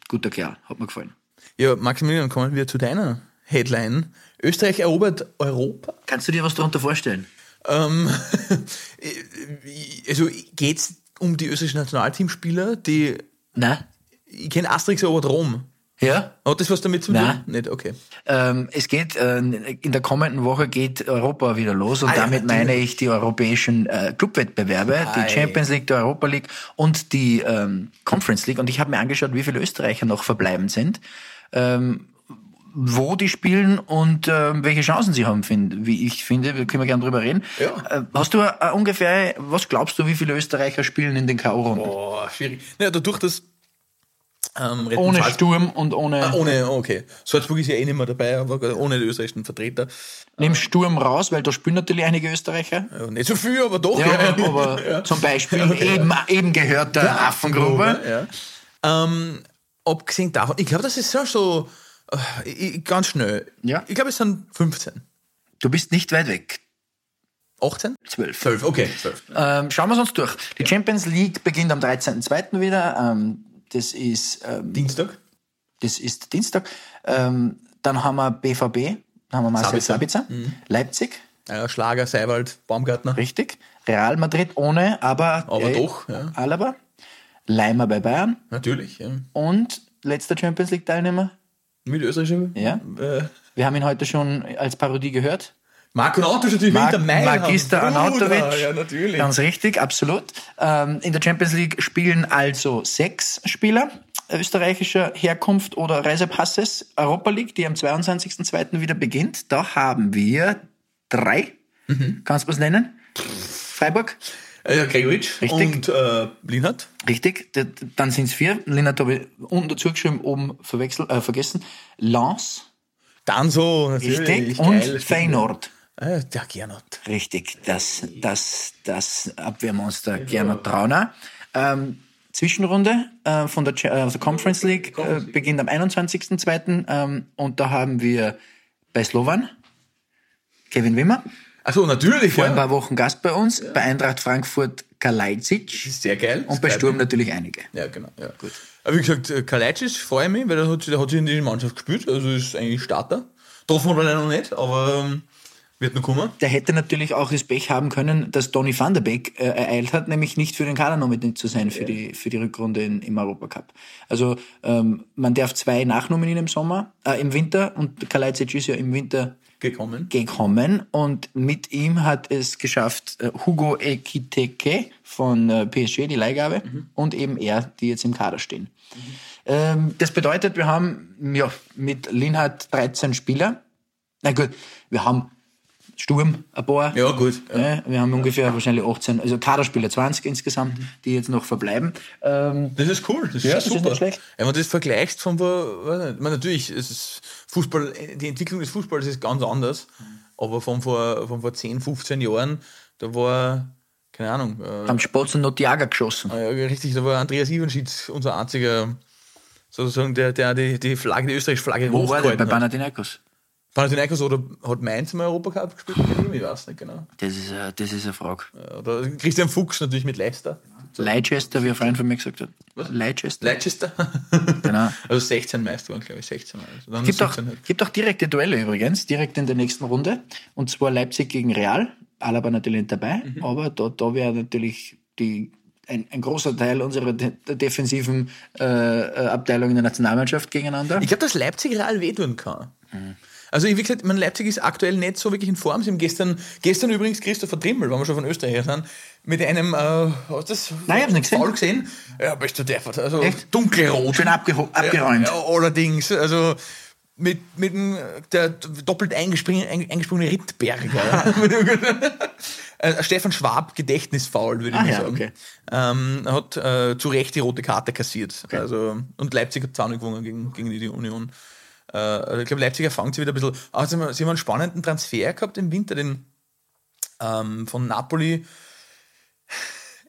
guter Kerl, hat mir gefallen. Ja, Maximilian, kommen wir zu deiner Headline. Österreich erobert Europa. Kannst du dir was darunter vorstellen? Ähm, also geht es um die österreichischen Nationalteamspieler, die. Nein? Ich kenne Asterix erobert Rom. Ja? Hat das was damit zu tun? Nein. Nicht, okay. Ähm, es geht, äh, in der kommenden Woche geht Europa wieder los und Ah, ja, damit meine ich die europäischen äh, Clubwettbewerbe, Ei. die Champions League, die Europa League und die ähm, Conference League. Und ich habe mir angeschaut, wie viele Österreicher noch verbleiben sind, ähm, wo die spielen und ähm, welche Chancen sie haben, find, wie ich finde. Da können wir gerne drüber reden. Ja. Äh, hast du äh, ungefähr, was glaubst du, wie viele Österreicher spielen in den K.O.-Runden? Oh, schwierig. Naja, dadurch, dass. Ähm, ohne Sturm und ohne... Ah, ohne, okay. Salzburg ist ja eh nicht mehr dabei, aber ohne die österreichischen Vertreter. Nimm Sturm raus, weil da spielen natürlich einige Österreicher. Ja, nicht so viel, aber doch. Ja, aber zum Beispiel eben, eben gehört der Affengruber. Ja. Ähm, abgesehen davon, ich glaube, das ist ja so äh, ich- ganz schnell. Ja. Ich glaube, es sind 15. Du bist nicht weit weg. 18? 12. 12, okay. 12. Ähm, schauen wir es uns durch. Die Champions League beginnt am 13.02. wieder. Ähm, das ist, ähm, Dienstag? das ist Dienstag. Ähm, dann haben wir BVB, dann haben wir Marcel Sabitzer. Sabitzer, Leipzig, Ja, Schlager, Seiwald, Baumgartner. richtig. Real Madrid ohne, aber, Aber doch, ja. Alaba. Leimer bei Bayern Natürlich, ja. und letzter Champions League Teilnehmer. Mit österreichischer. Ja. Äh, Wir haben ihn heute schon als Parodie gehört. Marco Nautovic natürlich Mag hinter Mailand. Magister Bruder, Arnautovic. Ja, natürlich. Ganz richtig, absolut. Ähm, in der Champions League spielen also sechs Spieler österreichischer Herkunft oder Reisepasses. Europa League, die am 22.02. wieder beginnt. Da haben wir drei. Mhm. Kannst du was nennen? Freiburg? Äh, Gregoritsch Richtig. und äh, Linhardt. Richtig. Dann sind es vier. Lennart habe ich unten dazu geschrieben, oben verwechselt, äh, vergessen. Lens, Dann so, natürlich. richtig. geil, Und stimmt. Feyenoord. Äh, der Gernot. Richtig, das, das, das Abwehrmonster Gernot Trauner. Ähm, Zwischenrunde äh, von der, Cha- äh, der Conference League äh, beginnt am 21.02. Ähm, und da haben wir bei Slovan Kevin Wimmer, Achso, natürlich. vor ein Ja. paar Wochen Gast bei uns, bei Eintracht Frankfurt Kalajdzic sehr geil. und bei Sturm geil. natürlich einige. Ja, genau. Ja. Gut. Aber wie gesagt, äh, Kalajdzic freue ich mich, weil der hat, der hat sich in die Mannschaft gespielt. Also ist eigentlich Starter. Treffen wir leider noch nicht, aber ähm, wird noch kommen. Der hätte natürlich auch das Pech haben können, dass Donny van der Beek äh, ereilt hat, nämlich nicht für den Kader nominiert zu sein für, die, für die Rückrunde in, im Europacup. Also ähm, man darf zwei nachnominieren im Sommer, äh, im Winter und Kalajdzic ist ja im Winter Gekommen. gekommen und mit ihm hat es geschafft äh, Hugo Ekiteke von äh, PSG, die Leihgabe, und eben er, die jetzt im Kader stehen. Ähm, das bedeutet, wir haben ja, mit Linhardt 13 Spieler. Na gut, wir haben Sturm ein paar. Ja, gut. Ja. Ja, wir haben ungefähr wahrscheinlich 18, also Kaderspieler 20 insgesamt, die jetzt noch verbleiben. Ähm, Das ist cool, das ist Ja, ja, das ist super. Wenn man das vergleicht von ich meine, natürlich, es ist Fußball, die Entwicklung des Fußballs ist ganz anders, aber von vor, von vor 10, 15 Jahren, da war, keine Ahnung, äh, haben noch die Jager geschossen. Ah ja, richtig, da war Andreas Ivanschitz unser einziger, sozusagen, der, der die, die Flagge, die österreichische Flagge Wo war der? Bei. Panathinaikos. Panathinaikos oder hat Mainz mal Europacup gespielt mit ihm? Ich weiß nicht genau. Das ist, eine, das ist eine Frage. Oder Christian Fuchs natürlich mit Leicester. Leicester, wie ein Freund von mir gesagt hat. Was? Leicester. Leicester? Genau. Also 16 Meister waren, glaube ich, 16 Mal. Also dann Gibt auch, 17 halt. gibt auch direkte Duelle übrigens, direkt in der nächsten Runde. Und zwar Leipzig gegen Real. Alaba natürlich nicht dabei, Mhm. aber da, da wäre natürlich die, ein, ein großer Teil unserer de defensiven äh, äh, Abteilung in der Nationalmannschaft gegeneinander. Ich glaube, dass Leipzig Real wehtun kann. Also, wie gesagt, mein Leipzig ist aktuell nicht so wirklich in Form. Sie haben gestern, gestern übrigens Christopher Trimmel, wenn wir schon von Österreich sind, mit einem, äh, hast du das Nein, ich hab's nicht gesehen. Foul gesehen? Ja, bist du der, also Echt? dunkelrot. Schön abgeräumt. Ja, allerdings, also mit, mit dem der doppelt eingesprungene, eingesprungene Rittberger. Äh, Stefan Schwab, Gedächtnisfaul, würde ich Ah, mal ja, sagen. okay. Ähm, hat äh, zu Recht die rote Karte kassiert. Also, und Leipzig hat 2 gewonnen gegen, gegen die Union. Äh, ich glaube, Leipziger fangt sie wieder ein bisschen. Also, sie haben- einen spannenden Transfer gehabt im Winter, den ähm, von Napoli.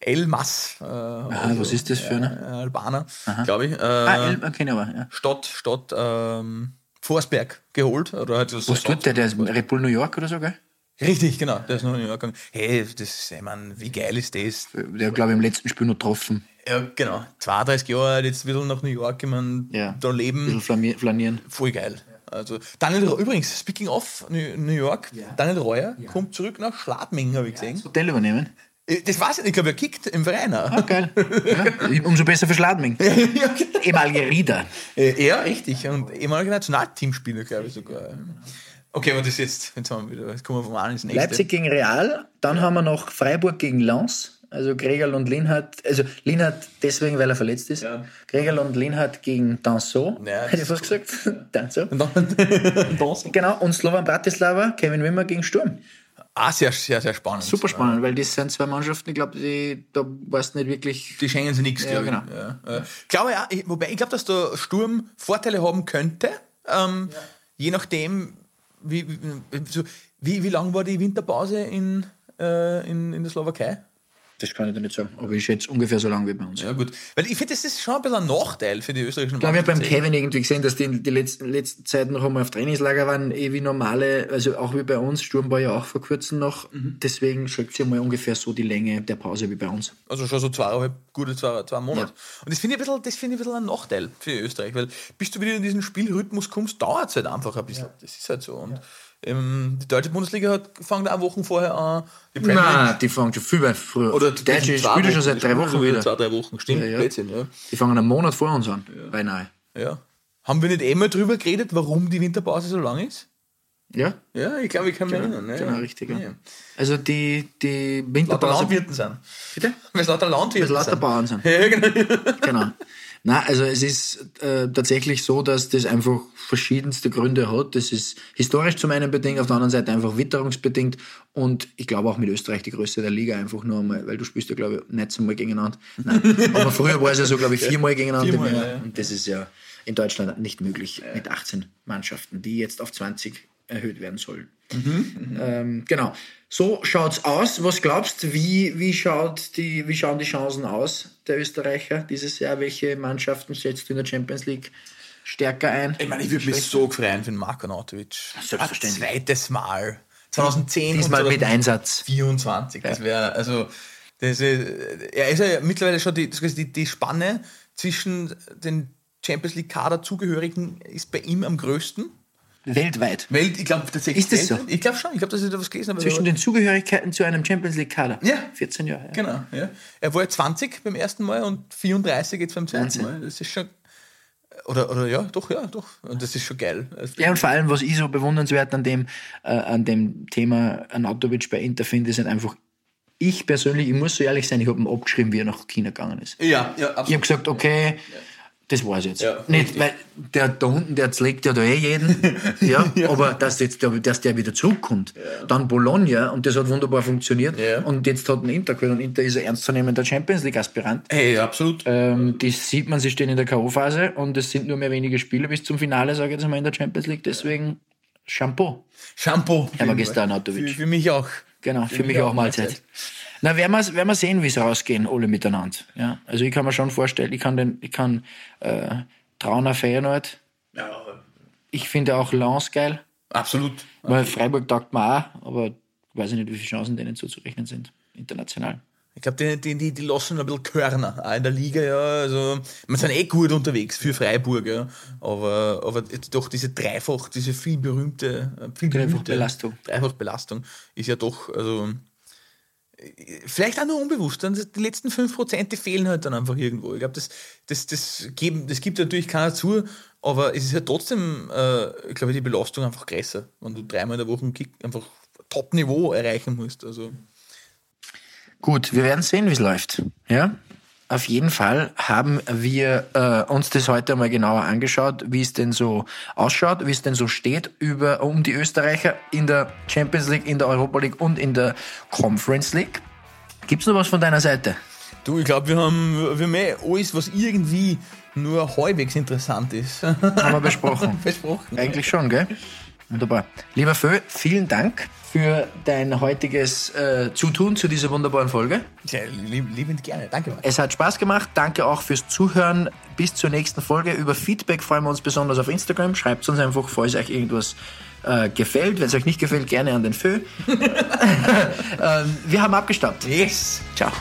El Mas. Äh, Ah, was ist das für eine? äh, Albaner, glaube ich. Äh, ah, El, okay, aber, ja. Stadt, Stadt ähm, Forsberg geholt. Oder halt Was tut der? Der ist Red Bull New York oder so, gell? Richtig, genau. Der ist noch in New York gegangen. Hey, das, ich mein, wie geil ist das? Der, glaube ich, im letzten Spiel noch getroffen. Ja, genau. 32 Jahre jetzt wieder nach New York, ich mein, Ja. da Ein leben, bisschen flanier- flanieren. voll geil. Also, Daniel, übrigens, speaking of New York, Daniel Reuer kommt zurück nach Schladming, habe ich gesehen. Hotel übernehmen. Äh, Das weiß ich nicht, ich glaube, er kickt im Verein. auch. Ah, geil. Ja, umso besser für Schladming. ja, genau. Ehemaliger Rieder. Äh, Ja, richtig. Und ehemaliger Nationalteamspieler, glaube ich sogar. Okay, aber das ist jetzt, jetzt, haben wir wieder, jetzt kommen wir vom einen ins nächste. Leipzig gegen Real. Dann haben wir noch Freiburg gegen Lens. Also Gregal und Linhardt, also Linhardt deswegen, weil er verletzt ist. Ja. Gregal und Linhardt gegen Danso. Ja, Hätte ich fast gesagt. Danso. Und dann, das. Genau. Und Slovan Bratislava, Kevin Wimmer gegen Sturm. Ah, sehr, sehr, sehr spannend. Super spannend, weil das sind zwei Mannschaften, ich glaube, die, da weißt du nicht wirklich. Die schenken sie nichts, Ja, glaube ich. genau. Ja, ja. glaube ja, ich, wobei ich glaube, dass der Sturm Vorteile haben könnte, ähm, je nachdem, wie, wie, wie, wie lang war die Winterpause in, äh, in, in der Slowakei? Das kann ich dir nicht sagen, aber ich schätze ungefähr so lange wie bei uns. Ja, gut. Weil ich finde, das ist schon ein bisschen ein Nachteil für die österreichischen Ich glaube, ich habe beim Mannschaften. Kevin irgendwie gesehen, dass die die letzten, letzten Zeiten noch einmal auf Trainingslager waren, eh wie normale, also auch wie bei uns. Sturm war ja auch vor kurzem noch. Mhm. Deswegen schreckt sie mal ungefähr so die Länge der Pause wie bei uns. Also schon so zweieinhalb, gute zwei, zwei Monate. Und das finde ich, ein bisschen- das finde ich ein bisschen ein Nachteil für Österreich, weil bis du wieder in diesen Spielrhythmus kommst, dauert es halt einfach ein bisschen. Das ist halt so. Und ähm, die deutsche Bundesliga hat fängt auch Wochen vorher an. Die Premier League Nein, die fangen schon viel weit früher. Oder die Deutsche spielen ja schon seit drei Wochen wieder. Zwei, drei Wochen, stimmt. Ja, ja. Blödsinn, ja. Die fangen einen Monat vor uns an, beinahe. ja. Haben wir nicht eh mal drüber geredet, warum die Winterpause so lang ist? Ja, Ja, ich glaube, ich kann mich erinnern. Ja, genau, ja. richtig. Ja. Ja. Also die, die Lauter Winterpause... Landwirten sind. Bitte? Weil es lauter Landwirten Weil es lauter sind. Bauern sind. Ja, genau. genau. Na, also es ist äh, tatsächlich so, dass das einfach verschiedenste Gründe hat. Das ist historisch zum einen bedingt, auf der anderen Seite einfach witterungsbedingt und ich glaube auch mit Österreich die Größe der Liga einfach nur einmal, weil du spielst ja glaube ich nicht einmal gegeneinander. Nein. Aber früher war es ja so glaube ich viermal gegeneinander. Viermal, ja. Und das ist ja in Deutschland nicht möglich mit 18 Mannschaften, die jetzt auf 20 erhöht werden sollen. Ähm, genau. So schaut's aus. Was glaubst du, wie, wie, schaut die, wie schauen die Chancen aus der Österreicher dieses Jahr? Welche Mannschaften setzt du in der Champions League stärker ein? Ich meine, ich würde mich so freuen für den Marko Nautovic. Selbstverständlich. Ein zweites Mal. 2010 Diesmal und mit Einsatz. 24. Das wäre, also, das ist, er ist ja mittlerweile schon die, die, die Spanne zwischen den Champions League Kader-Zugehörigen ist bei ihm am größten. Weltweit. Welt, ich glaube tatsächlich. Ist das so? Ich glaube schon, ich glaube, dass ich da was gelesen habe. Zwischen den Zugehörigkeiten zu einem Champions League Kader. Ja. 14 Jahre. Ja. Genau, ja. Er war ja 20 beim ersten Mal und 34 jetzt beim zweiten. Mal. Das ist schon. Oder, oder ja, doch, ja, doch. Und das ist schon geil. Ja, und vor allem, was ich so bewundernswert an dem, äh, an dem Thema Anatovic bei Inter finde, ist halt einfach, ich persönlich, ich muss so ehrlich sein, ich habe ihn abgeschrieben, wie er nach China gegangen ist. ja, ja, Ich habe gesagt, okay, das war's jetzt. Ja, Nicht, weil der da unten, der zlegt ja da eh jeden. ja, aber dass, jetzt der, dass der wieder zurückkommt. Dann Bologna und das hat wunderbar funktioniert. Ja. Und jetzt hat ein Inter geholt und Inter ist ein ernstzunehmender Champions League-Aspirant. Hey, absolut. Ähm, das sieht man, sie stehen in der K.O.-Phase und es sind nur mehr wenige Spiele bis zum Finale, sage ich jetzt mal, in der Champions League. Deswegen Shampoo. Shampoo. Ja, aber gestern. Für, für mich auch. Genau, für, mich auch Mahlzeit. Na, werden wir, werden wir sehen, wie es rausgehen, alle miteinander. Ja, also ich kann mir schon vorstellen, ich kann den, ich kann äh, Trauner Feyenoord. Ja, Ich finde auch Lens geil. Absolut. Weil Freiburg taugt mir auch, aber weiß ich nicht, wie viele Chancen denen zuzurechnen sind, international. Ich glaube, die, die, die, die lassen ein bisschen Körner auch in der Liga, ja. Also, wir sind eh gut unterwegs für Freiburg, ja. Aber, aber doch diese dreifach, diese viel berühmte, viel berühmte Belastung. Dreifachbelastung ist ja doch, also, vielleicht auch nur unbewusst. Dann die letzten 5%, die fehlen halt dann einfach irgendwo. Ich glaube, das, das, das, das gibt natürlich keiner zu, aber es ist ja trotzdem, äh, ich glaube, die Belastung einfach größer, wenn du dreimal in der Woche einen Kick einfach Top-Niveau erreichen musst. Also. Gut, wir werden sehen, wie es läuft. Ja? Auf jeden Fall haben wir äh, uns das heute mal genauer angeschaut, wie es denn so ausschaut, wie es denn so steht über um die Österreicher in der Champions League, in der Europa League und in der Conference League. Gibt's noch was von deiner Seite? Du, ich glaube, wir haben, wir haben eh alles, was irgendwie nur halbwegs interessant ist. Haben wir besprochen. besprochen. Eigentlich schon, gell? Wunderbar. Lieber Fö, vielen Dank für dein heutiges äh, Zutun zu dieser wunderbaren Folge. Ja, lieb, liebend gerne. Danke. Mann. Es hat Spaß gemacht. Danke auch fürs Zuhören. Bis zur nächsten Folge. Über Feedback freuen wir uns besonders auf Instagram. Schreibt uns einfach, falls euch irgendwas äh, gefällt. Wenn es euch nicht gefällt, gerne an den Fö. ähm, wir haben abgestaubt. Yes. Ciao.